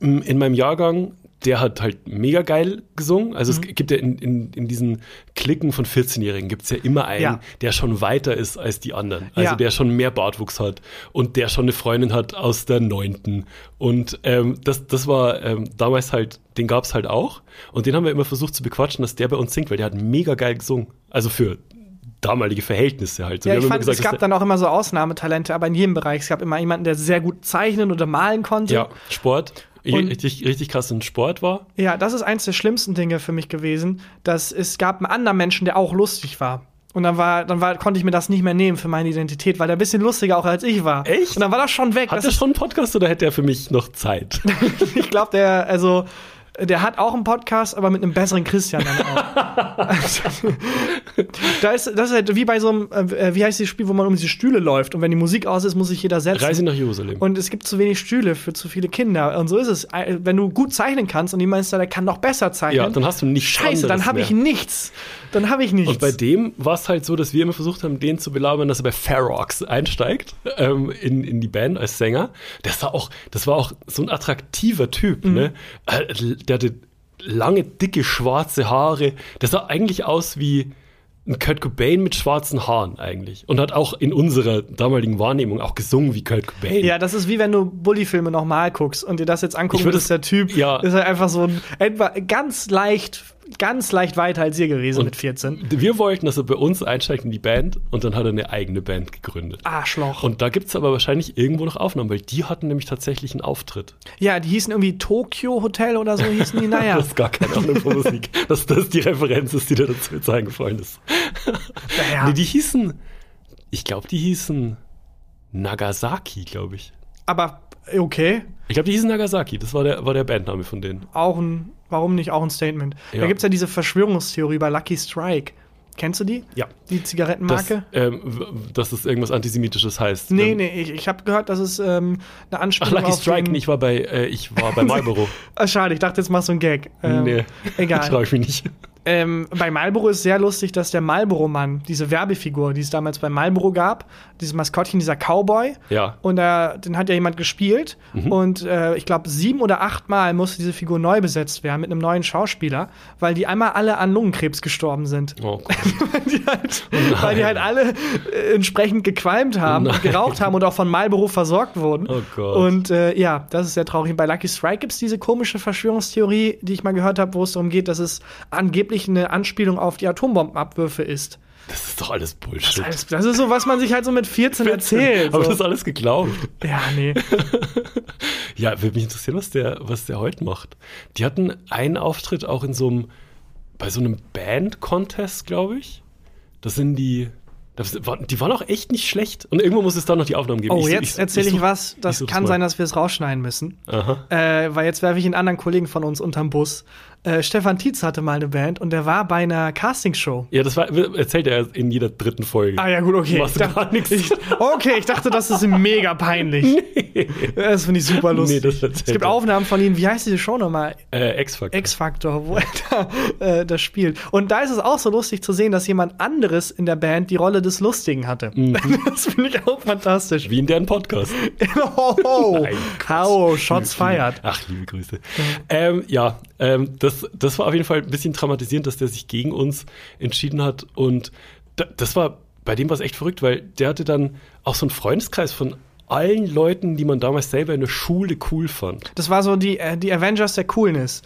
m, in meinem Jahrgang, der hat halt mega geil gesungen. Also Mhm. es gibt ja in, in, in diesen Klicken von 14-Jährigen gibt es ja immer einen, Ja. der schon weiter ist als die anderen. Also Ja. der schon mehr Bartwuchs hat und der schon eine Freundin hat aus der neunten. Und ähm, das, das war ähm, damals halt, den gab es halt auch. Und den haben wir immer versucht zu bequatschen, dass der bei uns singt, weil der hat mega geil gesungen. Also für damalige Verhältnisse halt. So, Ja, ich fand, gesagt, es gab dann auch immer so Ausnahmetalente, aber in jedem Bereich. Es gab immer jemanden, der sehr gut zeichnen oder malen konnte. ja, Sport. Und- richtig, richtig krass in Sport war. Ja, das ist eins der schlimmsten Dinge für mich gewesen, dass es gab einen anderen Menschen, der auch lustig war. Und dann war, dann war, konnte ich mir das nicht mehr nehmen für meine Identität, weil der ein bisschen lustiger auch als ich war. Echt? Und dann war das schon weg. Hat Das er schon einen Podcast oder hätte er für mich noch Zeit? ich glaube, der, also, der hat auch einen Podcast, aber mit einem besseren Christian dann auch. also, da ist, das ist halt wie bei so einem, äh, wie heißt dieses Spiel, wo man um diese Stühle läuft und wenn die Musik aus ist, muss sich jeder setzen. Reise nach Jerusalem. Und es gibt zu wenig Stühle für zu viele Kinder. Und so ist es. Äh, Wenn du gut zeichnen kannst und jemand ist da, der kann noch besser zeichnen. ja, dann hast du nichts Scheiße, dann habe ich nichts. Dann habe ich nichts. Und bei dem war es halt so, dass wir immer versucht haben, den zu belabern, dass er bei Ferox einsteigt ähm, in, in die Band als Sänger. Das war auch, das war auch so ein attraktiver Typ. Mhm. Ne? Äh, Der hatte lange, dicke, schwarze Haare. Der sah eigentlich aus wie ein Kurt Cobain mit schwarzen Haaren eigentlich. Und hat auch in unserer damaligen Wahrnehmung auch gesungen wie Kurt Cobain. ja, das ist wie wenn du Bully-Filme nochmal guckst und dir das jetzt würd würdest, der Typ ja. ist halt einfach so ein etwa ganz leicht ganz leicht weiter als ihr gewesen mit 14. Wir wollten, dass er bei uns einsteigt in die Band und dann hat er eine eigene Band gegründet. Arschloch. Und da gibt es aber wahrscheinlich irgendwo noch Aufnahmen, weil die hatten nämlich tatsächlich einen Auftritt. ja, die hießen irgendwie Tokyo Hotel oder so hießen die. Naja, Das ist gar keine Ahnung von Musik. Dass das die Referenz ist, die dir dazu jetzt eingefallen ist. naja. Nee, die hießen, ich glaube, die hießen Nagasaki, glaube ich. aber okay. Ich glaube, die hießen Nagasaki. Das war der, war der Bandname von denen. Auch ein, warum nicht auch ein Statement? Da Ja. gibt es ja diese Verschwörungstheorie bei Lucky Strike. Kennst du die? Ja. Die Das, Zigarettenmarke? ähm, w- dass das irgendwas Antisemitisches heißt. nee, ähm, nee, ich, ich habe gehört, dass es ähm, eine Ach, Anspielung Lucky auf Strike, ich war bei, äh, ich war bei Marlboro. Ah, schade, ich dachte, jetzt machst du einen Gag. Ähm, nee, Egal. traue ich mich nicht. Ähm, bei Marlboro ist sehr lustig, dass der Marlboro-Mann, diese Werbefigur, die es damals bei Marlboro gab, dieses Maskottchen, dieser Cowboy, Ja. und äh, den hat ja jemand gespielt. Und äh, ich glaube, sieben oder acht Mal musste diese Figur neu besetzt werden mit einem neuen Schauspieler, weil die einmal alle an Lungenkrebs gestorben sind. Oh Gott. die halt, weil die halt alle äh, entsprechend gequalmt haben und geraucht haben und auch von Marlboro versorgt wurden. Oh Gott. Und äh, ja, das ist sehr traurig. Bei Lucky Strike gibt es diese komische Verschwörungstheorie, die ich mal gehört habe, wo es darum geht, dass es angeblich eine Anspielung auf die Atombombenabwürfe ist. Das ist doch alles Bullshit. Das, das ist so, was man sich halt so mit 14 erzählt. Aber So. das ist alles geglaubt. ja, nee. Ja, würde mich interessieren, was der, was der heute macht. Die hatten einen Auftritt auch in so einem, bei so einem Band-Contest, glaube ich. Das sind die, die waren auch echt nicht schlecht. Und irgendwo muss es da noch die Aufnahmen geben. Oh, Ich- jetzt erzähle ich, was. Das kann sein, dass wir es rausschneiden müssen. Äh, weil jetzt werfe ich einen anderen Kollegen von uns unterm Bus. Äh, Stefan Tietz hatte mal eine Band und der war bei einer Castingshow. Ja, das war, erzählt er in jeder dritten Folge. Ah ja, gut, okay. Machst du gar nichts. ich, okay, ich dachte, das ist mega peinlich. Das finde ich super lustig. Nee, das es gibt er. Aufnahmen von ihm, wie heißt diese Show nochmal? Äh, X-Factor. X-Factor, wo er da, äh, das spielt. Und da ist es auch so lustig zu sehen, dass jemand anderes in der Band die Rolle des Lustigen hatte. Mhm. Das finde ich auch fantastisch. Wie in deren Podcast. Oh, Nein, How, Shots fired. Ach, liebe Grüße. Ähm, ja, ähm, das, das war auf jeden Fall ein bisschen traumatisierend, dass der sich gegen uns entschieden hat. Und da, das war, bei dem war es echt verrückt, weil der hatte dann auch so einen Freundeskreis von allen Leuten, die man damals selber in der Schule cool fand. Das war so die, äh, die Avengers der Coolness.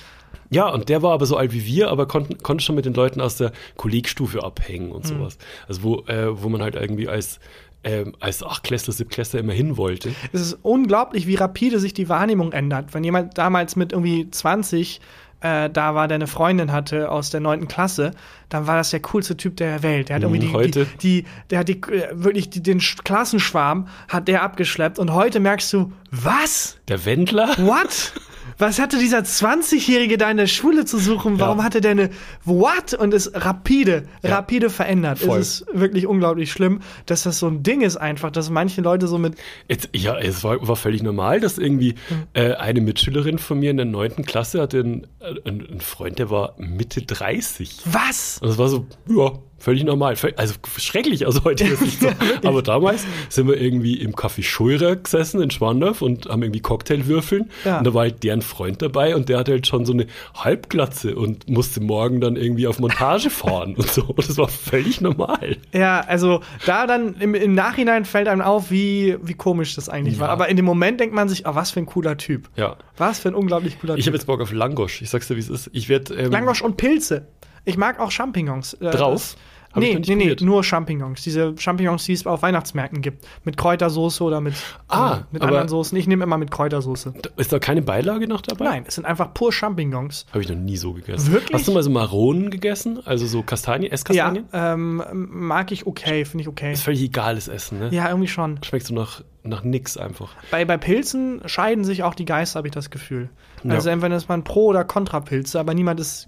Ja, und der war aber so alt wie wir, aber konnten, konnte schon mit den Leuten aus der Kollegstufe abhängen und sowas. Also wo, äh, wo man halt irgendwie als, ähm, als Achtklässler, Siebtklässler immer hin wollte. Es ist unglaublich, wie rapide sich die Wahrnehmung ändert. Wenn jemand damals mit irgendwie 20 äh, da war, der eine Freundin hatte aus der 9. Klasse, dann war das der coolste Typ der Welt. Der hat irgendwie die, heute? die, die, der hat die, äh, wirklich die, den Sch- Klassenschwarm hat der abgeschleppt und heute merkst du, was? Der Wendler? What? Was hatte dieser 20-Jährige da in der Schule zu suchen? Warum Ja. hatte der eine What? Und ist rapide, Ja. rapide verändert. Voll. Es ist wirklich unglaublich schlimm, dass das so ein Ding ist einfach, dass manche Leute so mit Jetzt, ja, es war, war völlig normal, dass irgendwie Mhm. äh, eine Mitschülerin von mir in der neunten Klasse hatte einen, äh, einen, einen Freund, der war Mitte 30. Was? Und das war so, ja, völlig normal. Also schrecklich, also heute ist nicht so. Aber damals sind wir irgendwie im Café Scheurer gesessen in Schwandorf und haben irgendwie Cocktailwürfeln. Ja. Und da war halt deren Freund dabei und der hatte halt schon so eine Halbglatze und musste morgen dann irgendwie auf Montage fahren und so. Und das war völlig normal. Ja, also da dann im, im Nachhinein fällt einem auf, wie, wie komisch das eigentlich Ja. war. Aber in dem Moment denkt man sich, oh, was für ein cooler Typ. Ja. Was für ein unglaublich cooler Ich habe Typ. jetzt Bock auf Langosch. Ich sag's dir, wie es ist. Ich werde ähm, Langosch und Pilze. Ich mag auch Champignons. Äh, drauf. Hab Nee, nee, nee, probiert. nur Champignons. Diese Champignons, die es auf Weihnachtsmärkten gibt. Mit Kräutersoße oder mit, Ah, äh, mit anderen Soßen. Ich nehme immer mit Kräutersoße. Ist da keine Beilage noch dabei? Nein, es sind einfach pur Champignons. Habe ich noch nie so gegessen. Wirklich? Hast du mal so Maronen gegessen? Also so Kastanien, Ja, Esskastanien? ähm, mag ich okay, finde ich okay. Ist völlig egales Essen, ne? Ja, irgendwie schon. Schmeckt so nach, nach nix einfach. Bei, bei Pilzen scheiden sich auch die Geister, habe ich das Gefühl. Ja. Also entweder ist man pro oder kontra Pilze, aber niemand ist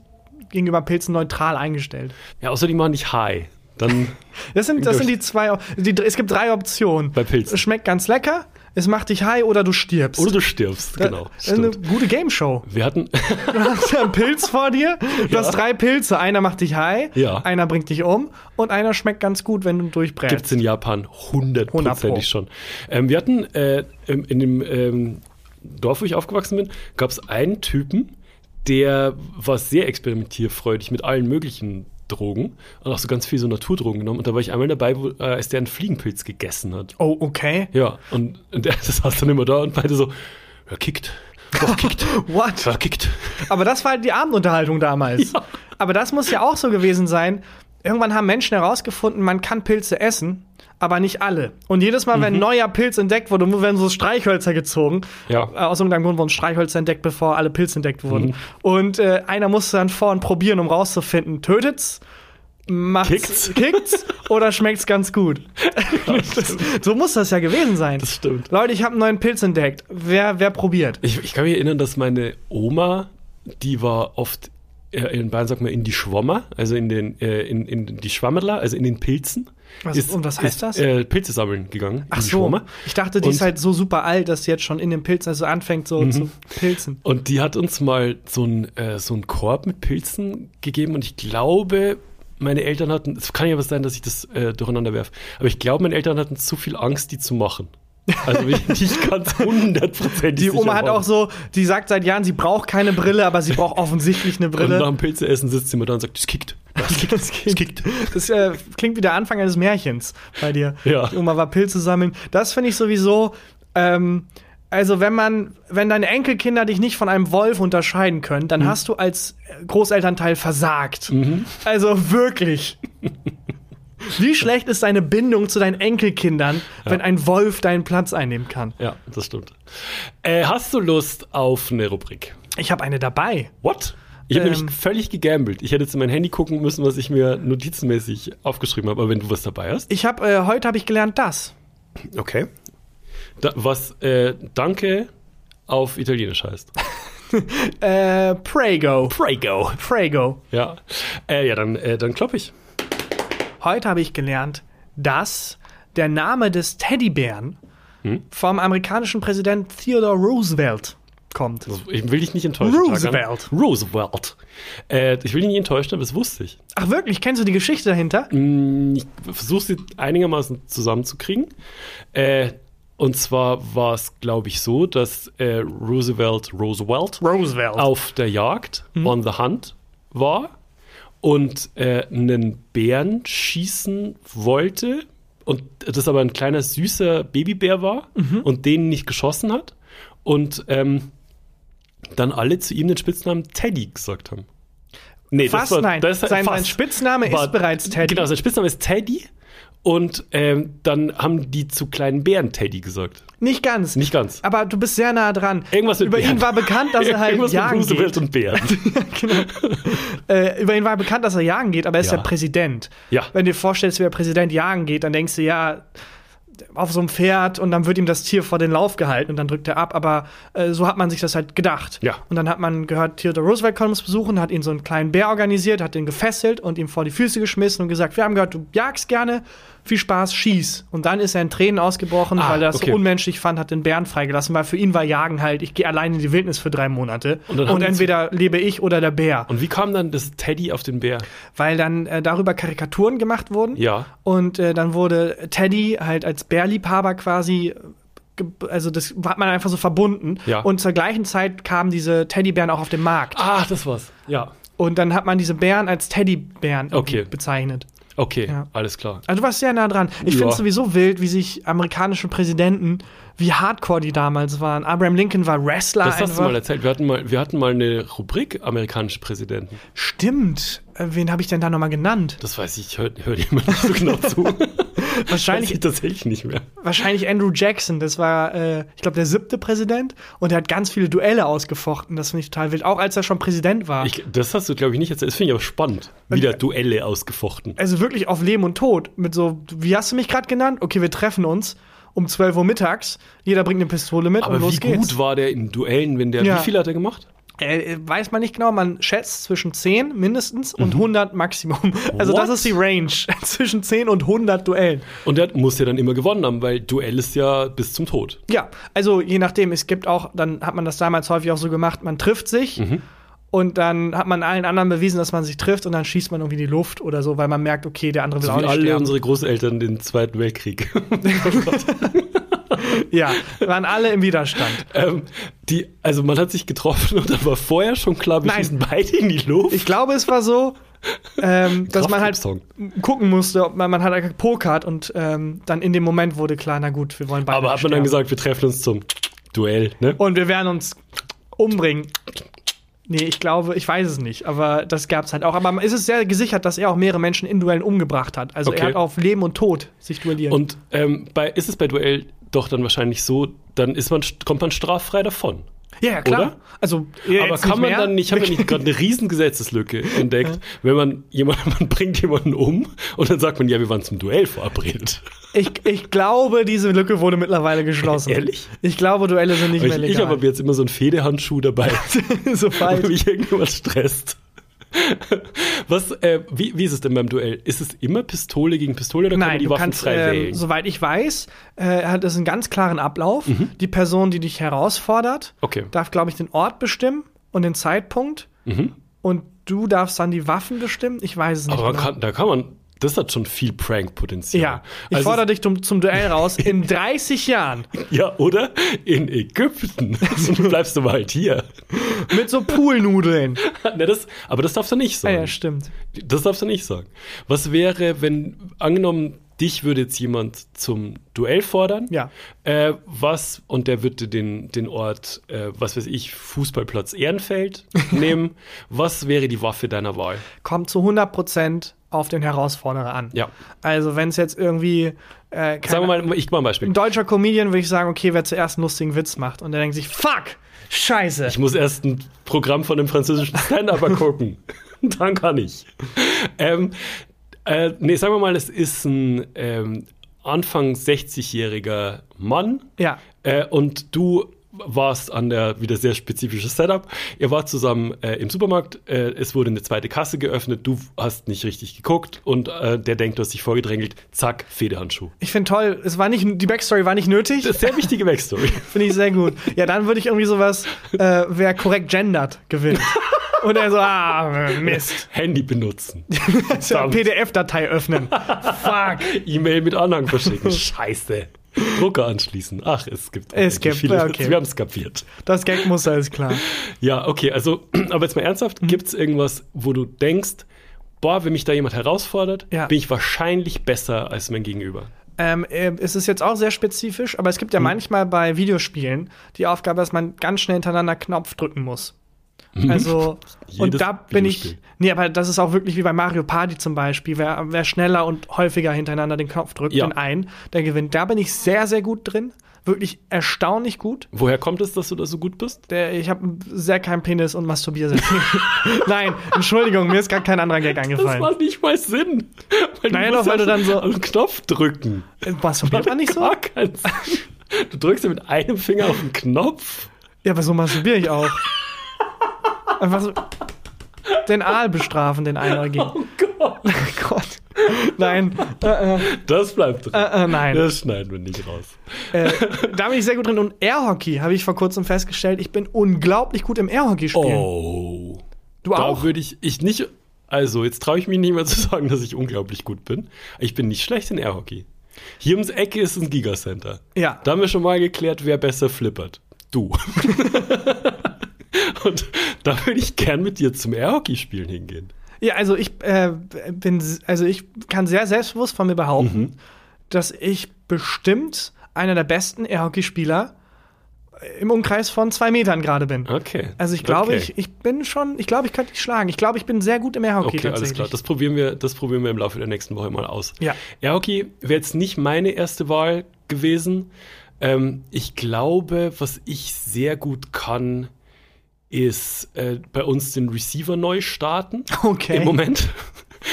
gegenüber Pilzen neutral eingestellt. Ja, außer die machen nicht high. Dann Das sind, das sind die zwei, die, es gibt drei Optionen. Bei Pilzen. Es schmeckt ganz lecker, es macht dich high oder du stirbst. oder du stirbst, genau. Das ist eine gute Gameshow. Wir hatten, Du hast einen Pilz vor dir, du hast drei Pilze, einer macht dich high, Ja. einer bringt dich um und einer schmeckt ganz gut, wenn du durchbrätst. gibt's in Japan 100 Pro. hundertprozentig schon. Ähm, wir hatten äh, im- in dem ähm, Dorf, wo ich aufgewachsen bin, gab's einen Typen, der war sehr experimentierfreudig mit allen möglichen Drogen und auch so ganz viel so Naturdrogen genommen. Und da war ich einmal dabei, wo, äh, als der einen Fliegenpilz gegessen hat. Oh, okay. Ja, und, und der das saß dann immer da und meinte so, er kickt. Verkickt. What? Verkickt. Aber das war halt die Abendunterhaltung damals. Ja. Aber das muss ja auch so gewesen sein. Irgendwann haben Menschen herausgefunden, man kann Pilze essen, aber nicht alle. Und jedes Mal, wenn ein neuer Pilz entdeckt wurde, werden so Streichhölzer gezogen. Ja. Äh, Aus irgendeinem Grund wurden Streichhölzer entdeckt, bevor alle Pilze entdeckt wurden. Und äh, einer musste dann vorn probieren, um rauszufinden, tötet's, macht's, Kickt's? kickt's oder schmeckt's ganz gut. das, so muss das ja gewesen sein. Das stimmt. Leute, ich habe einen neuen Pilz entdeckt. Wer, wer probiert? Ich, ich kann mich erinnern, dass meine Oma, die war oft, in Bayern sagt man, in die Schwammer, also in den, äh, in, in die Schwammerler, also in den Pilzen. Was- und was heißt ist, das? Äh, Pilze sammeln gegangen. Ach so, ich dachte, die ist Und- halt so super alt, dass sie jetzt schon in den Pilzen also anfängt so zu pilzen. Und die hat uns mal so einen äh, so einen Korb mit Pilzen gegeben und ich glaube, meine Eltern hatten, es kann ja was sein, dass ich das äh, durcheinander werfe, aber ich glaube, meine Eltern hatten zu viel Angst, die zu machen. Also nicht ganz hundertprozentig Die Oma hat auch so, die sagt seit Jahren, sie braucht keine Brille, aber sie braucht offensichtlich eine Und nach Brille. dem Pilzeessen sitzt sie immer da und sagt, das kickt. Das kickt. Das, klingt, das äh, klingt wie der Anfang eines Märchens bei dir. Ja. Die Oma war Pilze sammeln. Das finde ich sowieso, ähm, also wenn man, wenn deine Enkelkinder dich nicht von einem Wolf unterscheiden können, Mhm. dann hast du als Großelternteil versagt. Also wirklich. Wie schlecht ist deine Bindung zu deinen Enkelkindern, wenn ein Wolf deinen Platz einnehmen kann? Ja, das stimmt. Äh, hast du Lust auf eine Rubrik? Ich habe eine dabei. What? Ich habe Ähm. nämlich völlig gegambelt. Ich hätte jetzt in mein Handy gucken müssen, was ich mir notizenmäßig aufgeschrieben habe. Aber wenn du was dabei hast. Ich habe äh, heute habe ich gelernt das. Okay. Da, was äh, Danke auf Italienisch heißt. Äh, Prego. Prego. Prego. Ja. Äh, ja, dann, äh, dann klopp ich. Heute habe ich gelernt, dass der Name des Teddybären Hm? vom amerikanischen Präsident Theodore Roosevelt kommt. Ich will dich nicht enttäuschen. Roosevelt. Tagan. Roosevelt. Äh, ich will dich nicht enttäuschen, aber das wusste ich. Ach wirklich? Kennst du die Geschichte dahinter? Mm, Ich versuche sie einigermaßen zusammenzukriegen. Äh, und zwar war es, glaube ich, so, dass äh, Roosevelt, Roosevelt Roosevelt. auf der Jagd on the hunt war und äh, einen Bären schießen wollte und das aber ein kleiner süßer Babybär war und den nicht geschossen hat und ähm, dann alle zu ihm den Spitznamen Teddy gesagt haben. Nee, Fast nein. Sein- sein fast. Spitzname ist bereits Teddy. Genau, sein Spitzname ist Teddy und ähm, dann haben die zu kleinen Bären Teddy gesagt. Nicht ganz. Nicht ganz. Aber du bist sehr nah dran. Irgendwas mit Über Bären. ihn war bekannt, dass er halt Irgendwas mit jagen Roosevelt geht. und Bären. Äh, über ihn war bekannt, dass er jagen geht, aber er ist Ja. ja Präsident. Ja. Wenn du dir vorstellst, wie der Präsident jagen geht, dann denkst du, ja, auf so einem Pferd und dann wird ihm das Tier vor den Lauf gehalten und dann drückt er ab. Aber äh, so hat man sich das halt gedacht. Ja. Und dann hat man gehört, Theodore Roosevelt kommt uns besuchen, hat ihn so einen kleinen Bär organisiert, hat den gefesselt und ihm vor die Füße geschmissen und gesagt, wir haben gehört, du jagst gerne, viel Spaß, schieß. Und dann ist er in Tränen ausgebrochen, Ah, weil er das okay. so unmenschlich fand, hat den Bären freigelassen, weil für ihn war Jagen halt, ich gehe allein in die Wildnis für drei Monate Und und, entweder lebe ich oder der Bär. Und wie kam dann das Teddy auf den Bär? Weil dann äh, darüber Karikaturen gemacht wurden. Ja. Und äh, dann wurde Teddy halt als Bärliebhaber quasi, also das hat man einfach so verbunden. Ja. Und zur gleichen Zeit kamen diese Teddybären auch auf den Markt. Ah, das war's. Ja. Und dann hat man diese Bären als Teddybären Okay. bezeichnet. Okay, Ja. alles klar. Also du warst sehr nah dran. Ich Ja. finde es sowieso wild, wie sich amerikanische Präsidenten, wie hardcore die damals waren. Abraham Lincoln war Wrestler Das hast du einfach. mal erzählt. Wir hatten mal, wir hatten mal eine Rubrik amerikanische Präsidenten. Stimmt. Äh, wen habe ich denn da nochmal genannt? Das weiß ich, hör, hör dir mal nicht so genau zu. Wahrscheinlich ich tatsächlich nicht mehr. wahrscheinlich Andrew Jackson. Das war, äh, ich glaube, der siebte Präsident. Und er hat ganz viele Duelle ausgefochten. Das finde ich total wild. Auch als er schon Präsident war. Ich, das hast du, glaube ich, nicht erzählt. Das finde ich aber spannend. Wieder Duelle ausgefochten. also wirklich auf Leben und Tod. Mit so, wie hast du mich gerade genannt? Okay, wir treffen uns um 12 Uhr mittags. Jeder bringt eine Pistole mit Aber und los wie geht's. gut war der in Duellen, wenn der, Ja. wie viel hat er gemacht? Äh, weiß man nicht genau, man schätzt zwischen 10 mindestens und 100 Maximum. Also das Mhm. What? ist die Range. zwischen 10 und 100 Duellen. Und der muss ja dann immer gewonnen haben, weil Duell ist ja bis zum Tod. Ja, also je nachdem, es gibt auch, dann hat man das damals häufig auch so gemacht, man trifft sich Mhm. und dann hat man allen anderen bewiesen, dass man sich trifft und dann schießt man irgendwie in die Luft oder so, weil man merkt, okay, der andere will So auch nicht alle sterben. unsere Großeltern den Zweiten Weltkrieg. Ja, waren alle im Widerstand. ähm, die, also man hat sich getroffen und dann war vorher schon klar, wir Nein. schießen beide in die Luft. Ich glaube, es war so, ähm, dass man halt gucken musste, ob man, man hat halt gepokert und ähm, dann in dem Moment wurde klar, na gut, wir wollen beide Aber hat man sterben. dann gesagt, wir treffen uns zum Duell, ne? Und wir werden uns umbringen. Nee, ich glaube, ich weiß es nicht, aber das gab es halt auch. Aber es ist sehr gesichert, dass er auch mehrere Menschen in Duellen umgebracht hat. Also Okay. er hat auf Leben und Tod sich duelliert. Und ähm, bei, ist es bei Duell doch dann wahrscheinlich so, dann ist man, kommt man straffrei davon. ja, ja, klar. oder? Also, Aber kann man mehr. dann nicht, ich habe ja nicht gerade eine riesen Gesetzeslücke entdeckt, wenn man jemanden, man bringt jemanden um und dann sagt man, ja, wir waren zum Duell verabredet. Ich, ich glaube, diese Lücke wurde mittlerweile geschlossen. Ehrlich? Ich glaube, Duelle sind nicht Ich, mehr ich legal. habe aber jetzt immer so einen Fedehandschuh dabei, Sobald. mich irgendjemand stresst. Was, äh, wie, wie ist es denn beim Duell? Ist es immer Pistole gegen Pistole oder kann man Nein, die Waffen kannst, frei ähm, wählen? soweit ich weiß, äh, hat es einen ganz klaren Ablauf. Mhm. Die Person, die dich herausfordert, Okay. darf, glaube ich, den Ort bestimmen und den Zeitpunkt. Mhm. Und du darfst dann die Waffen bestimmen. Ich weiß es nicht. Aber genau. kann, da kann man, das hat schon viel Prank-Potenzial. ja, ich Also- fordere dich zum, zum Duell raus. In 30 Jahren Ja, oder? In Ägypten. Du bleibst aber halt hier. mit so Poolnudeln. Na, das, aber das darfst du nicht sagen. ja, stimmt. Das darfst du nicht sagen. Was wäre, wenn, angenommen, dich würde jetzt jemand zum Duell fordern? Ja. Äh, was, und der würde den, den Ort, äh, was weiß ich, Fußballplatz Ehrenfeld nehmen. Was wäre die Waffe deiner Wahl? Kommt zu 100% auf den Herausforderer an. Ja. Also, wenn es jetzt irgendwie. Äh, Sagen wir mal, ich mal ein Beispiel. ein deutscher Comedian würde ich sagen, okay, wer zuerst einen lustigen Witz macht. Und der denkt sich, fuck, scheiße. Ich muss erst ein Programm von einem französischen Stand-Upper gucken. Dann kann ich. Ähm, äh, nee, sagen wir mal, es ist ein ähm, Anfang 60-jähriger Mann. Ja. Äh, und du warst an der, wieder sehr spezifisches Setup. Ihr wart zusammen äh, im Supermarkt, äh, es wurde eine zweite Kasse geöffnet, du hast nicht richtig geguckt und äh, der denkt, du hast dich vorgedrängelt, zack, Federhandschuh. Ich finde toll, es war nicht, die Backstory war nicht nötig. Das ist sehr wichtige Backstory. Finde ich sehr gut. Ja, dann würde ich irgendwie sowas, äh, wer korrekt gendert, gewinnt. Und er so, ah, Mist. Handy benutzen. PDF-Datei öffnen. Fuck. E-Mail mit Anhang verschicken. Scheiße. Drucker anschließen. Ach, es gibt. Es gibt, viele. okay. Wir haben es kapiert. Das Gagmuster ist klar. Ja, okay. Also, aber jetzt mal ernsthaft. Mhm. Gibt es irgendwas, wo du denkst, boah, wenn mich da jemand herausfordert, Ja. bin ich wahrscheinlich besser als mein Gegenüber? Ähm, äh, es ist jetzt auch sehr spezifisch, aber es gibt ja manchmal bei Videospielen die Aufgabe, dass man ganz schnell hintereinander Knopf drücken muss. Also, und da bin ich. Nee, aber das ist auch wirklich wie bei Mario Party zum Beispiel. Wer, wer schneller und häufiger hintereinander den Knopf drückt, Ja. den ein, der gewinnt. Da bin ich sehr, sehr gut drin. Wirklich erstaunlich gut. Woher kommt es, dass du da so gut bist? Der, ich habe sehr keinen Penis und masturbiere sehr viel. Nein, Entschuldigung, mir ist gar kein anderer Gag Das eingefallen. macht nicht mal Sinn. Weil musst doch, weil ja du dann so- einen Knopf drücken. Äh, Masturbiert man nicht so? Du drückst ja mit einem Finger auf den Knopf. Ja, aber so masturbiere ich auch. Einfach so den Aal bestrafen, den einäugigen. Oh Gott. Oh Gott. Nein, äh, äh, Das bleibt drin. äh, äh, nein. Das schneiden wir nicht raus. Äh, da bin ich sehr gut drin. Und Airhockey habe ich vor kurzem festgestellt. Ich bin unglaublich gut im Airhockey spielen. Oh. du Da auch? würde ich, ich nicht. Also, jetzt traue ich mich nicht mehr zu sagen, dass ich unglaublich gut bin. Ich bin nicht schlecht in Airhockey. Hier ums Ecke ist ein Gigacenter. Ja. Da haben wir schon mal geklärt, wer besser flippert. Du. Und da würde ich gern mit dir zum Airhockey spielen hingehen. Ja, also ich äh, bin, also ich kann sehr selbstbewusst von mir behaupten, Mhm. dass ich bestimmt einer der besten Airhockeyspieler im Umkreis von zwei Metern gerade bin. Okay. Also ich glaube, okay. ich, ich bin schon, ich glaube, ich könnte dich schlagen. Ich glaube, ich bin sehr gut im Airhockey Okay, alles klar. Das probieren, wir, das probieren wir im Laufe der nächsten Woche mal aus. Ja. Airhockey wäre jetzt nicht meine erste Wahl gewesen. Ähm, ich glaube, was ich sehr gut kann, ist äh, bei uns den Receiver neu starten. Okay. Im Moment.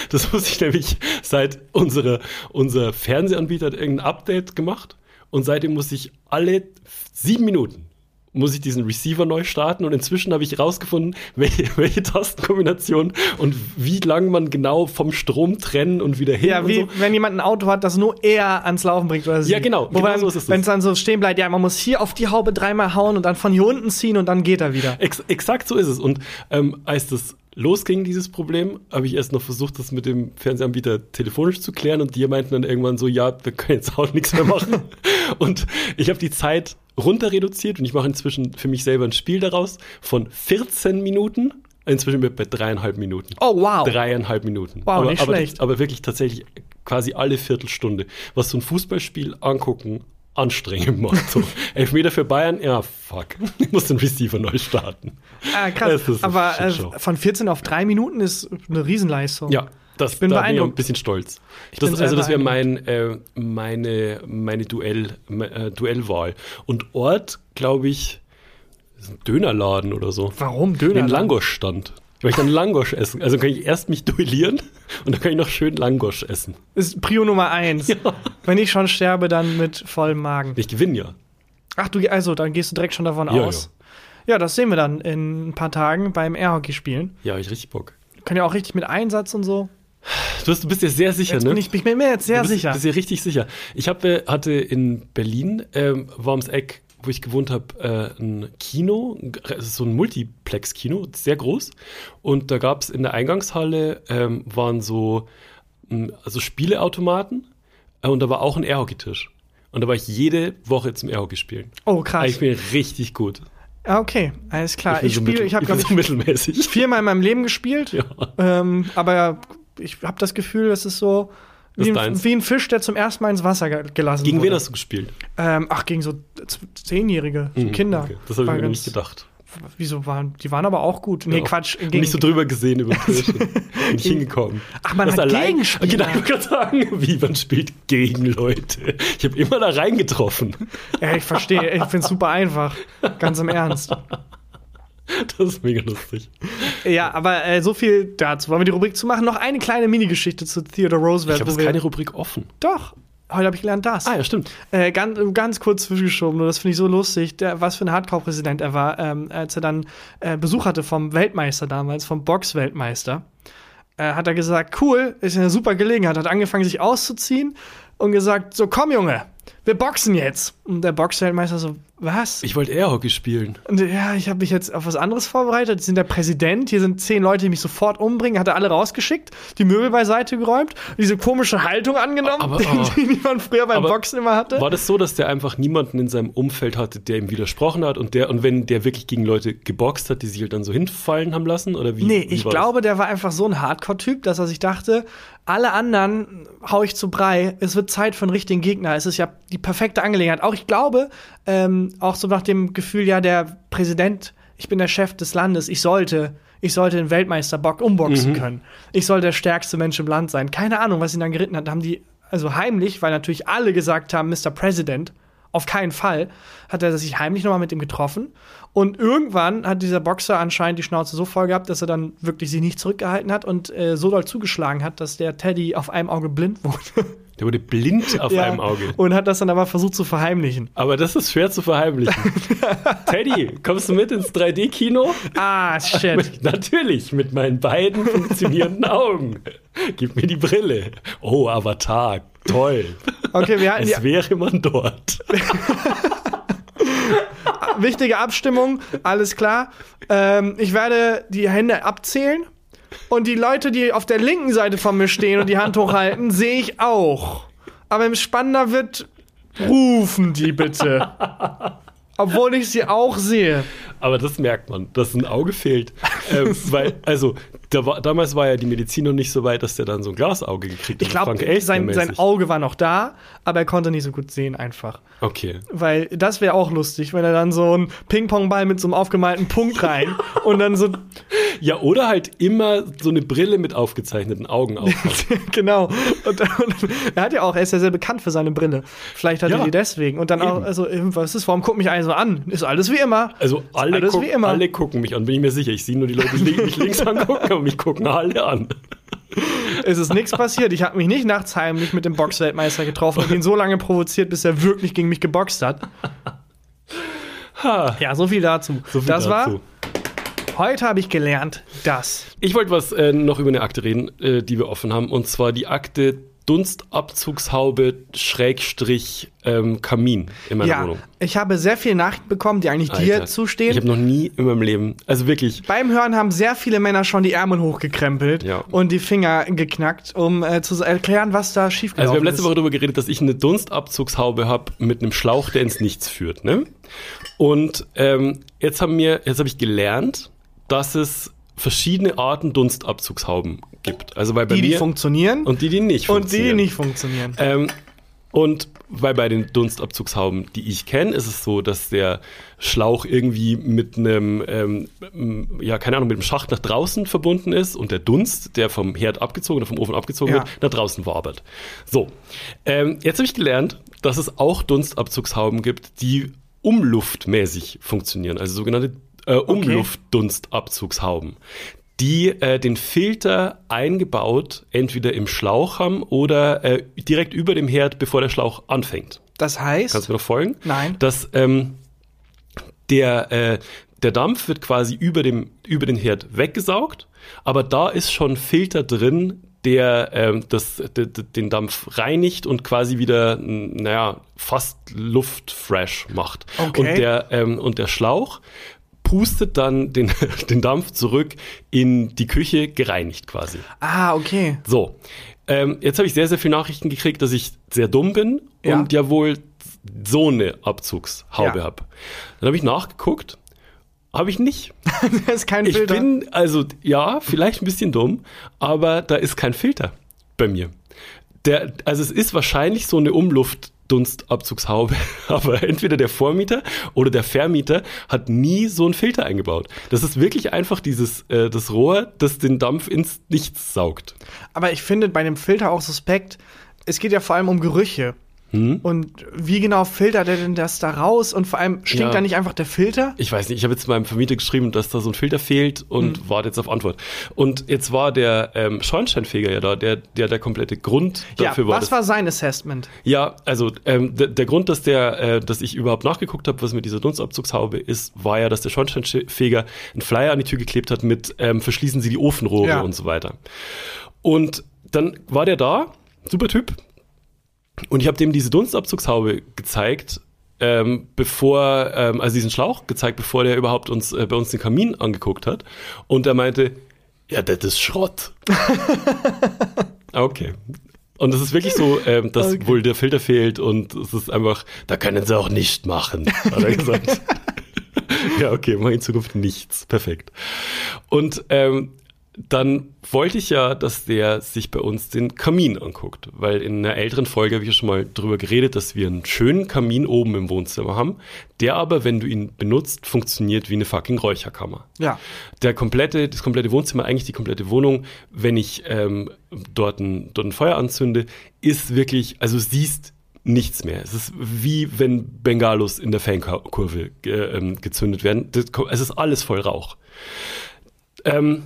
Das muss ich nämlich seit unsere, unser Fernsehanbieter hat irgendein Update gemacht und seitdem muss ich alle sieben Minuten muss ich diesen Receiver neu starten und inzwischen habe ich rausgefunden, welche, welche Tastenkombination und wie lang man genau vom Strom trennen und wieder hin Ja, wie so. wenn jemand ein Auto hat, das nur er ans Laufen bringt oder sie. Ja, genau, Wobei, genau so wenn es dann so stehen bleibt, ja, man muss hier auf die Haube dreimal hauen und dann von hier unten ziehen und dann geht er wieder. Ex exakt so ist es. Und ähm, als das losging, dieses Problem, habe ich erst noch versucht, das mit dem Fernsehanbieter telefonisch zu klären und die meinten dann irgendwann so, ja, wir können jetzt auch nichts mehr machen. und ich habe die Zeit runter reduziert und ich mache inzwischen für mich selber ein Spiel daraus von 14 Minuten. Inzwischen bin ich bei dreieinhalb Minuten. Oh, wow. Dreieinhalb Minuten. Wow, aber, nicht aber, schlecht. aber wirklich tatsächlich quasi alle Viertelstunde. Was so ein Fußballspiel angucken anstrengend macht. So, Elfmeter für Bayern, ja, fuck. Ich muss den Receiver neu starten. Ah, krass. Aber äh, von 14 auf 3 Minuten ist eine Riesenleistung. Ja, das bin da bin ich ein bisschen stolz. Das, also das wäre mein, äh, meine, meine Duell, äh, Duellwahl. Und Ort, glaube ich, ist ein Dönerladen oder so. Warum? Den Döner? Langosch-Stand. Weil ich dann Langosch essen. Also kann ich erst mich duellieren und dann kann ich noch schön Langosch essen. Ist Prio Nummer 1. Wenn ich schon sterbe, dann mit vollem Magen. Ich gewinne ja. Ach du, also, dann gehst du direkt schon davon Ja, aus. Ja. das sehen wir dann in ein paar Tagen beim Airhockey spielen. Ja, hab ich richtig Bock. Können ja auch richtig mit Einsatz und so. Du, hast, du bist dir sehr sicher, Jetzt ne? bin ich, ich bin mir jetzt sehr du bist, sicher. bist dir richtig sicher. Ich hab, äh, hatte in Berlin, ähm, war ums Eck, wo ich gewohnt habe, äh, ein Kino, es ist so ein Multiplex-Kino, sehr groß. Und da gab es in der Eingangshalle, ähm, waren so mh, also Spieleautomaten äh, und da war auch ein Airhockey-Tisch. Und da war ich jede Woche zum Airhockey spielen. oh, krass. Ich bin richtig gut. Ah, okay, alles klar. bin Ich, so spiele, ich habe, glaube so ich, mittelmäßig. viermal in meinem Leben gespielt. Ja. Ähm, aber ich habe das Gefühl, es ist so wie ein, wie ein Fisch, der zum ersten Mal ins Wasser ge gelassen Gegen wen wurde. hast du gespielt? Ähm, ach, gegen so Zehnjährige, so Mhm, Kinder. okay. Das habe ich mir ganz- nicht gedacht. Wieso waren, die waren aber auch gut. Nee, Ja. Quatsch. nicht so drüber gesehen über. Bin ich hingekommen. Ach, man Das hat allein, Gegenspieler. Genau, ich gerade sagen, wie man spielt gegen Leute. Ich habe immer da reingetroffen. Ja, ich verstehe. Ich finde es super einfach. Ganz im Ernst. Das ist mega lustig. Ja, aber äh, so viel dazu. Wollen wir die Rubrik zu machen? Noch eine kleine Minigeschichte zu Theodore Roosevelt. Ich habe keine Rubrik offen. Doch. Heute habe ich gelernt das. Ah ja, stimmt. Äh, ganz, ganz kurz zwischengeschoben, nur das finde ich so lustig, der, was für ein Hardcore-Präsident er war, ähm, als er dann äh, Besuch hatte vom Weltmeister damals, vom Box-Weltmeister. Äh, hat er gesagt, cool, ist eine super Gelegenheit, hat angefangen, sich auszuziehen und gesagt, so komm Junge, wir boxen jetzt. Und der Box-Weltmeister so, was? Ich wollte Airhockey spielen. Und ja, ich habe mich jetzt auf was anderes vorbereitet. Sie sind der Präsident, hier sind zehn Leute, die mich sofort umbringen. Hat er alle rausgeschickt, die Möbel beiseite geräumt, diese komische Haltung angenommen, Aber- die, aber- die man früher beim Boxen immer hatte. War das so, dass der einfach niemanden in seinem Umfeld hatte, der ihm widersprochen hat und der und wenn der wirklich gegen Leute geboxt hat, die sich halt dann so hinfallen haben lassen oder wie? Nee, wie ich glaube, der war einfach so ein Hardcore-Typ, dass er sich dachte, alle anderen hau ich zu Brei, es wird Zeit für einen richtigen Gegner. Es ist ja die perfekte Angelegenheit. Auch ich glaube, ähm, auch so nach dem Gefühl, ja, der Präsident, ich bin der Chef des Landes, ich sollte, ich sollte den Weltmeister Bock umboxen können. Ich soll der stärkste Mensch im Land sein. Keine Ahnung, was ihn dann geritten hat. Da haben die, also heimlich, weil natürlich alle gesagt haben, Mr. President, auf keinen Fall, hat er sich heimlich nochmal mit ihm getroffen. Und irgendwann hat dieser Boxer anscheinend die Schnauze so voll gehabt, dass er dann wirklich sich nicht zurückgehalten hat und äh, so doll zugeschlagen hat, dass der Teddy auf einem Auge blind wurde. Der wurde blind auf Ja, einem Auge. Und hat das dann aber versucht zu verheimlichen. Aber das ist schwer zu verheimlichen. Teddy, kommst du mit ins 3D-Kino? Ah, shit. Mit, natürlich, mit meinen beiden funktionierenden Augen. Gib mir die Brille. Oh, Avatar, toll. Okay, wir hatten Es wäre man dort. wichtige Abstimmung, alles klar. Ähm, ich werde die Hände abzählen und die Leute, die auf der linken Seite von mir stehen und die Hand hochhalten, sehe ich auch. Aber im spannender wird, rufen die bitte. Obwohl ich sie auch sehe. Aber das merkt man, dass ein Auge fehlt. ähm, weil, also, da war, damals war ja die Medizin noch nicht so weit, dass der dann so ein Glasauge gekriegt hat. Ich glaube, sein, sein. Auge war noch da, aber er konnte nicht so gut sehen einfach. Okay. Weil das wäre auch lustig, wenn er dann so einen Ping-Pong-Ball mit so einem aufgemalten Punkt rein und dann so, Ja, oder halt immer so eine Brille mit aufgezeichneten Augen aufhat. genau. Und, und er hat ja auch, er ist ja sehr bekannt für seine Brille. Vielleicht hat er Ja, die deswegen. Und dann auch, eben. also, was ist, warum guckt mich alle so an? Ist alles wie immer. Also alle, alles guck, wie immer. alle gucken mich an, bin ich mir sicher. Ich sehe nur die Leute, die mich links angucken, aber mich gucken alle an. Es ist nichts passiert. Ich habe mich nicht nachts heimlich mit dem Boxweltmeister getroffen und ihn so lange provoziert, bis er wirklich gegen mich geboxt hat. Ha, Ja, so viel dazu. so viel das dazu. war, heute habe ich gelernt, dass. Ich wollte was äh, noch über eine Akte reden, äh, die wir offen haben, und zwar die Akte Dunstabzugshaube Schrägstrich ähm, Kamin in meiner Ja, Wohnung. ich habe sehr viele Nachrichten bekommen, die eigentlich dir Alter, zustehen. Ich habe noch nie in meinem Leben, also wirklich, Beim Hören haben sehr viele Männer schon die Ärmel hochgekrempelt Ja. und die Finger geknackt, um äh, zu erklären, was da also schiefgelaufen wir haben letzte ist. Woche darüber geredet, dass ich eine Dunstabzugshaube habe mit einem Schlauch, der ins Nichts führt, ne? Und ähm, jetzt haben wir, jetzt habe ich gelernt, dass es verschiedene Arten Dunstabzugshauben gibt. Also weil bei die, die mir funktionieren und die, die nicht und die, die funktionieren. nicht funktionieren. Ähm, Und weil bei den Dunstabzugshauben, die ich kenne, ist es so, dass der Schlauch irgendwie mit einem, ähm, ja, keine Ahnung, mit einem Schacht nach draußen verbunden ist und der Dunst, der vom Herd abgezogen oder vom Ofen abgezogen Ja. wird, nach draußen wabert. So, ähm, jetzt habe ich gelernt, dass es auch Dunstabzugshauben gibt, die umluftmäßig funktionieren, also sogenannte äh, Umluftdunstabzugshauben die äh, den Filter eingebaut entweder im Schlauch haben oder äh, direkt über dem Herd, bevor der Schlauch anfängt. Das heißt, Kannst du mir noch folgen? Nein. Dass ähm, der, äh, der Dampf wird quasi über, dem, über den Herd weggesaugt, aber da ist schon Filter drin, der ähm, das, den Dampf reinigt und quasi wieder, naja, fast luftfresh macht. Okay. Und, der, ähm, und der Schlauch pustet dann den, den Dampf zurück in die Küche, gereinigt quasi. ah, okay. So, ähm, jetzt habe ich sehr, sehr viele Nachrichten gekriegt, dass ich sehr dumm bin Ja. und ja wohl so eine Abzugshaube Ja. habe. Dann habe ich nachgeguckt, habe ich nicht. das ist kein Ich Filter. bin, also ja, vielleicht ein bisschen dumm, aber da ist kein Filter bei mir. Der, also es ist wahrscheinlich so eine Umluftdunstabzugshaube, aber entweder der Vormieter oder der Vermieter hat nie so einen Filter eingebaut. Das ist wirklich einfach dieses äh, das Rohr, das den Dampf ins Nichts saugt. Aber ich finde bei dem Filter auch suspekt, es geht ja vor allem um Gerüche. Hm? Und wie genau filtert er denn das da raus? Und vor allem stinkt Ja. da nicht einfach der Filter? Ich weiß nicht, ich habe jetzt meinem Vermieter geschrieben, dass da so ein Filter fehlt und Hm. warte jetzt auf Antwort. Und jetzt war der ähm, Schornsteinfeger ja da, der, der der komplette Grund dafür ja, war. was dass- war sein Assessment? Ja, also ähm, der, der Grund, dass der, äh, dass ich überhaupt nachgeguckt habe, was mit dieser Dunstabzugshaube ist, war ja, dass der Schornsteinfeger einen Flyer an die Tür geklebt hat mit ähm, verschließen Sie die Ofenrohre Ja. und so weiter. Und dann war der da, super Typ, und ich habe dem diese Dunstabzugshaube gezeigt, ähm, bevor, ähm, also diesen Schlauch gezeigt, bevor der überhaupt uns äh, bei uns den Kamin angeguckt hat. Und er meinte, ja, das ist Schrott. okay. Und es ist wirklich so, ähm, dass Okay. wohl der Filter fehlt und es ist einfach, da können sie auch nicht machen, hat er gesagt. ja, okay, mach in Zukunft nichts. Perfekt. Und ähm, dann wollte ich ja, dass der sich bei uns den Kamin anguckt, weil in einer älteren Folge habe ich ja schon mal drüber geredet, dass wir einen schönen Kamin oben im Wohnzimmer haben, der aber, wenn du ihn benutzt, funktioniert wie eine fucking Räucherkammer. Ja. Der komplette, das komplette Wohnzimmer, eigentlich die komplette Wohnung, wenn ich ähm, dort, ein, dort ein Feuer anzünde, ist wirklich, also siehst nichts mehr. Es ist wie wenn Bengalos in der Fankurve ge, ähm, gezündet werden. Das, es ist alles voll Rauch. Ähm,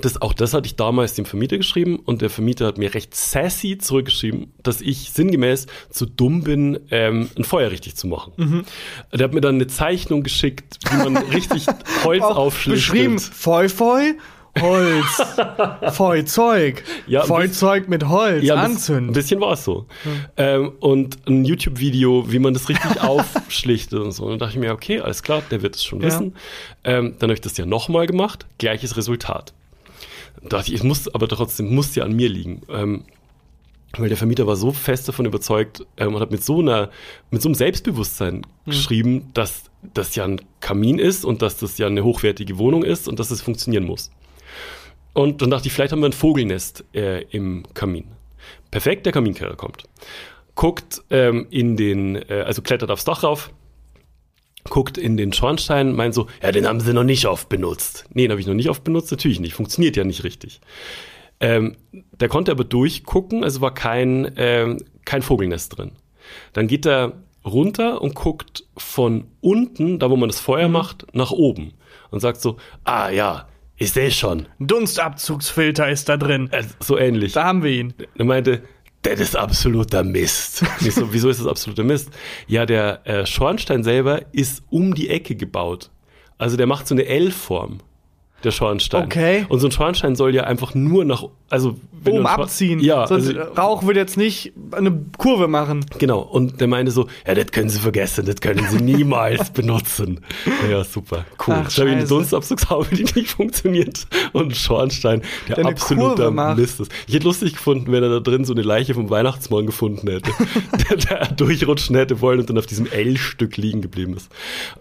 das, auch das hatte ich damals dem Vermieter geschrieben und der Vermieter hat mir recht sassy zurückgeschrieben, dass ich sinngemäß zu dumm bin, ähm, ein Feuer richtig zu machen. Der hat mir dann eine Zeichnung geschickt, wie man richtig Holz aufschlichtet. beschrieben, Feu, Feu, Holz, Feuzeug, Ja, Feuzeug mit Holz, Ja, ein bisschen- ein anzünden. bisschen war es so. Ähm, und ein YouTube-Video, wie man das richtig aufschlichtet und so. Und dann dachte ich mir, okay, alles klar, der wird es schon Ja. wissen. Ähm, dann habe ich das ja nochmal gemacht, gleiches Resultat. Dann dachte ich, es muss aber trotzdem, muss ja an mir liegen. Ähm, weil der Vermieter war so fest davon überzeugt ähm, und hat mit so einer, mit so einem Selbstbewusstsein geschrieben, dass das ja ein Kamin ist und dass das ja eine hochwertige Wohnung ist und dass es funktionieren muss. Und dann dachte ich, vielleicht haben wir ein Vogelnest äh, im Kamin. Perfekt, der Kaminkeller kommt. Guckt ähm, in den, äh, also klettert aufs Dach rauf, guckt in den Schornstein, meint so, ja, den haben sie noch nicht oft benutzt. Nee, den habe ich noch nicht oft benutzt, natürlich nicht, funktioniert ja nicht richtig. Ähm, der konnte aber durchgucken, also war kein, ähm, kein Vogelnest drin. Dann geht er runter und guckt von unten, da wo man das Feuer macht, nach oben und sagt so, ah ja, ich sehe schon. Dunstabzugsfilter ist da drin. Äh, so ähnlich. Da haben wir ihn. Er meinte, das ist absoluter Mist. Ich so, wieso ist das absoluter Mist? Ja, der äh, Schornstein selber ist um die Ecke gebaut. Also der macht so eine L-Form, der Schornstein. Okay. Und so ein Schornstein soll ja einfach nur nach, also wenn Oben abziehen. Ja, Sonst also, Rauch wird jetzt nicht eine Kurve machen. genau. Und der meinte so, ja, das können Sie vergessen, das können Sie niemals benutzen. Ja, super, cool. Ach, Jetzt habe ich eine. Dunstabzugshaube, die nicht funktioniert und einen Schornstein, der, Der absoluter. Mist ist. Ich hätte lustig gefunden, wenn er da drin so eine Leiche vom Weihnachtsmann gefunden hätte, der, der durchrutschen hätte wollen und dann auf diesem L-Stück liegen geblieben ist.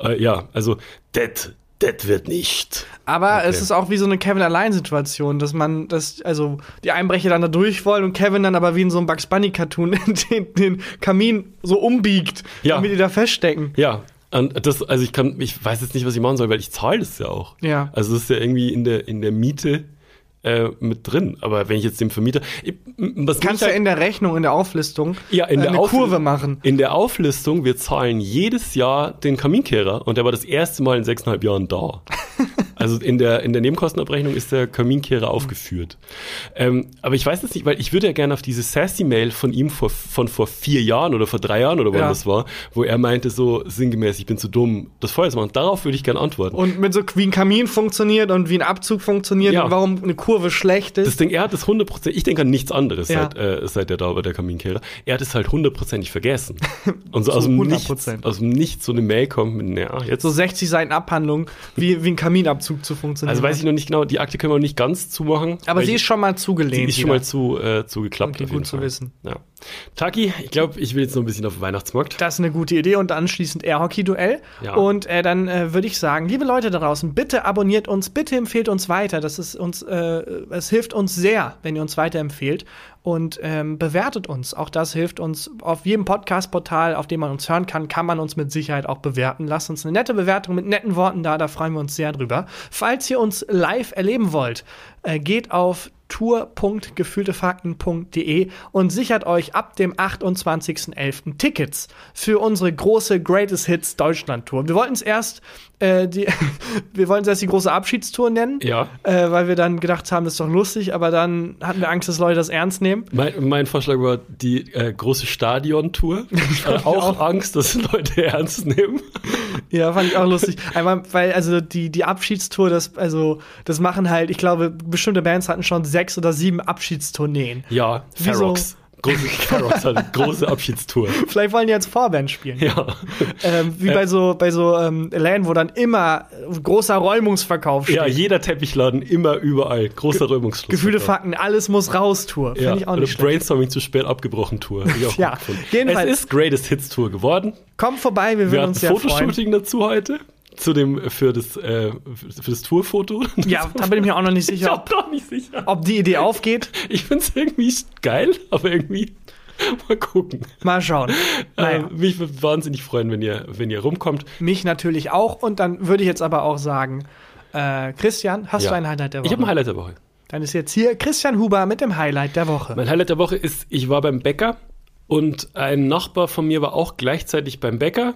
Äh, ja, also, das das wird nicht. Aber Okay. es ist auch wie so eine Kevin Allein-Situation, dass man, dass, also die Einbrecher dann da durch wollen und Kevin dann aber wie in so einem Bugs Bunny-Cartoon den, den Kamin so umbiegt, Ja. damit die da feststecken. Ja, und das, also ich kann, ich weiß jetzt nicht, was ich machen soll, weil ich zahle das ja auch. Ja. Also das ist ja irgendwie in der, in der Miete äh, mit drin. Aber wenn ich jetzt dem Vermieter, ich, was Kannst du in der Rechnung, in der Auflistung Ja, in äh, der eine Aufli- Kurve machen. In der Auflistung, wir zahlen jedes Jahr den Kaminkehrer und der war das erste Mal in sechseinhalb Jahren da. Also in der, in der Nebenkostenabrechnung ist der Kaminkehrer aufgeführt. Ähm, aber ich weiß es nicht, weil ich würde ja gerne auf diese Sassy-Mail von ihm vor, von vor vier Jahren oder vor drei Jahren oder wann Ja. das war, wo er meinte so sinngemäß, ich bin zu dumm, das Feuer zu machen. Darauf würde ich gerne antworten. Und mit so wie ein Kamin funktioniert und wie ein Abzug funktioniert Ja. und warum eine Kurve schlecht ist. das Ding, er hat es 100%, ich denke an nichts anderes, Ja. seit, äh, seit der da war, der Kaminkehrer. Er hat es halt hundertprozentig vergessen. Und so, aus, dem Nichts, 100%. aus dem Nichts so eine Mail kommt mit, naja, jetzt so 60 Seiten Abhandlung, wie, wie ein Kaminabzug zu funktionieren. Also weiß ich noch nicht genau, die Akte können wir noch nicht ganz zumachen. aber sie ist schon mal sie zugelehnt. ist schon wieder. mal zu, äh, zugeklappt. Okay, gut zu wissen. Ja. Taki, ich glaube, ich will jetzt noch ein bisschen auf Weihnachtsmarkt. Das ist eine gute Idee und anschließend Air-Hockey-Duell. Ja. Und äh, dann äh, würde ich sagen, liebe Leute da draußen, bitte abonniert uns, bitte empfehlt uns weiter. Das ist uns, äh, es hilft uns sehr, wenn ihr uns weiterempfehlt. Und ähm, bewertet uns. Auch das hilft uns. Auf jedem Podcast-Portal, auf dem man uns hören kann, kann man uns mit Sicherheit auch bewerten. Lasst uns eine nette Bewertung mit netten Worten da, da freuen wir uns sehr drüber. Falls ihr uns live erleben wollt, äh, geht auf tour.gefühltefakten.de und sichert euch ab dem 28.11. Tickets für unsere große Greatest Hits Deutschland Tour. Wir wollten es erst äh, die, wir wollten es erst die große Abschiedstour nennen, Ja. äh, weil wir dann gedacht haben, das ist doch lustig, aber dann hatten wir Angst, dass Leute das ernst nehmen. Mein, mein Vorschlag war die äh, große Stadion-Tour. Ich hatte auch Angst, dass Leute ernst nehmen. Ja, fand ich auch lustig. Einmal, weil also die, die Abschiedstour, das, also, das machen halt, ich glaube, bestimmte Bands hatten schon sechs oder sieben Abschiedstourneen. Ja, Wieso? Große, eine große Abschiedstour. Vielleicht wollen die jetzt Vorband spielen. Ja. Ähm, wie bei so, bei so ähm, Läden, wo dann immer äh, großer Räumungsverkauf steht. ja, jeder Teppichladen, immer überall. Großer Räumungsschluss. Gefühle, Fakten, alles muss raus, Tour. Finde Ja, ich auch oder nicht schlecht. Brainstorming zu spät abgebrochen Tour. Ja, jedenfalls- Es ist Greatest Hits Tour geworden. Kommt vorbei, wir Wir würden uns sehr freuen. Fotoshooting dazu heute. Zu dem, für das, äh, für das Tourfoto. Ja, da bin ich mir auch noch nicht Ich sicher, hab ob, doch nicht sicher. ob die Idee aufgeht. Ich find's irgendwie geil, aber irgendwie mal gucken. Mal schauen. Naja, Äh, mich würde wahnsinnig freuen, wenn ihr, wenn ihr rumkommt. mich natürlich auch. Und dann würde ich jetzt aber auch sagen, äh, Christian, hast Ja. du ein Highlight der Woche? Ich habe ein Highlight der Woche. Dann ist jetzt hier Christian Huber mit dem Highlight der Woche. Mein Highlight der Woche ist, ich war beim Bäcker und ein Nachbar von mir war auch gleichzeitig beim Bäcker.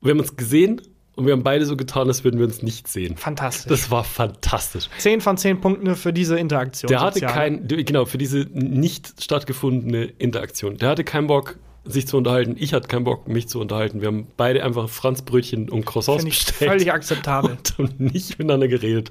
Wir haben uns gesehen und wir haben beide so getan, als würden wir uns nicht sehen. Fantastisch. Das war fantastisch. 10 von 10 Punkten für diese Interaktion. Der hatte sozial. kein, genau, für diese nicht stattgefundene Interaktion. Der hatte keinen Bock, sich zu unterhalten. Ich hatte keinen Bock, mich zu unterhalten. Wir haben beide einfach Franzbrötchen und Croissants Finde ich bestellt. völlig akzeptabel. und haben nicht miteinander geredet.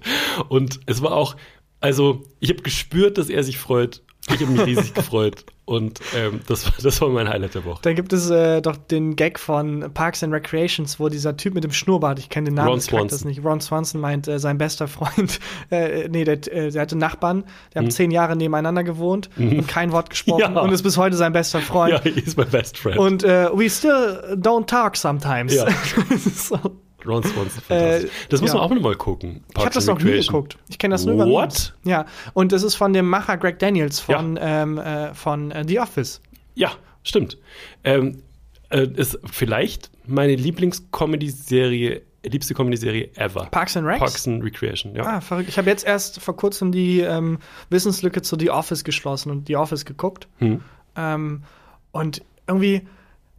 Und es war auch, also ich habe gespürt, dass er sich freut. Ich habe mich riesig gefreut. Und ähm, das, war, das war mein Highlight der Woche. Da gibt es äh, doch den Gag von Parks and Recreations, wo dieser Typ mit dem Schnurrbart, ich kenne den Namen Ron Swanson. nicht, Ron Swanson meint, äh, sein bester Freund, äh, nee, der, äh, der hatte Nachbarn, die haben zehn Jahre nebeneinander gewohnt und kein Wort gesprochen Mhm. Ja. und ist bis heute sein bester Freund. Ja, he is my best friend. Und äh, we still don't talk sometimes. Ja. so. Ron Swanson, fantastisch. Äh, das muss ja. man auch noch mal gucken. Ich habe das noch nie geguckt. Ich kenne das nur über What? Ja, und das ist von dem Macher Greg Daniels von, ähm, äh, von äh, The Office. Ja, stimmt. Ähm, äh, ist vielleicht meine Lieblings-Comedy-Serie, liebste Comedy-Serie ever. Parks and Recs? Parks and Recreation, ja. Ah, verrückt. Ich habe jetzt erst vor kurzem die ähm, Wissenslücke zu The Office geschlossen und The Office geguckt. Hm. Ähm, und irgendwie,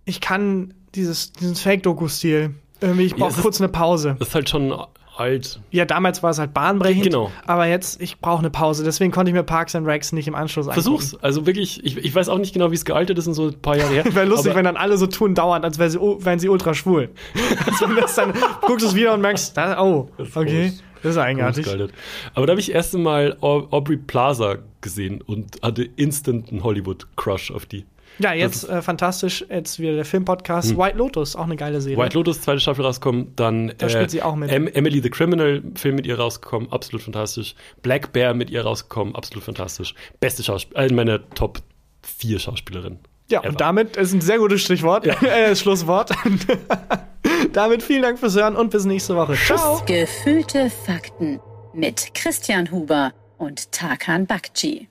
ich kann dieses, diesen Fake-Doku-Stil. Irgendwie, ich Ja, brauche ist- kurz eine Pause. Das ist halt schon alt. Ja, damals war es halt bahnbrechend. Genau. Aber jetzt, ich brauche eine Pause. Deswegen konnte ich mir Parks and Recs nicht im Anschluss angucken. Versuch's. Also wirklich, ich, ich weiß auch nicht genau, wie es gealtert ist und so ein paar Jahre her. Wäre lustig, wenn dann alle so tun dauernd, als wär sie, oh, wären sie ultra schwul. also, wenn das dann guckst du es wieder und merkst, oh, ist okay, groß. das ist eigenartig. Aber da habe ich das erste Mal Au- Aubrey Plaza gesehen und hatte instant einen Hollywood-Crush auf die. Ja, jetzt äh, fantastisch, jetzt wieder der Filmpodcast White Lotus, auch eine geile Serie. Hm. White Lotus, zweite Staffel rauskommen, dann Da spielt sie auch mit. Em Emily the Criminal, Film mit ihr rausgekommen, absolut fantastisch. Black Bear mit ihr rausgekommen, absolut fantastisch. Beste Schauspielerin, eine meiner Top 4 Schauspielerinnen. Ja, ever. und damit ist ein sehr gutes Stichwort, äh, Schlusswort. Damit vielen Dank fürs Hören und bis nächste Woche. Ciao. Gefühlte Fakten mit Christian Huber und Tarkan Bakci.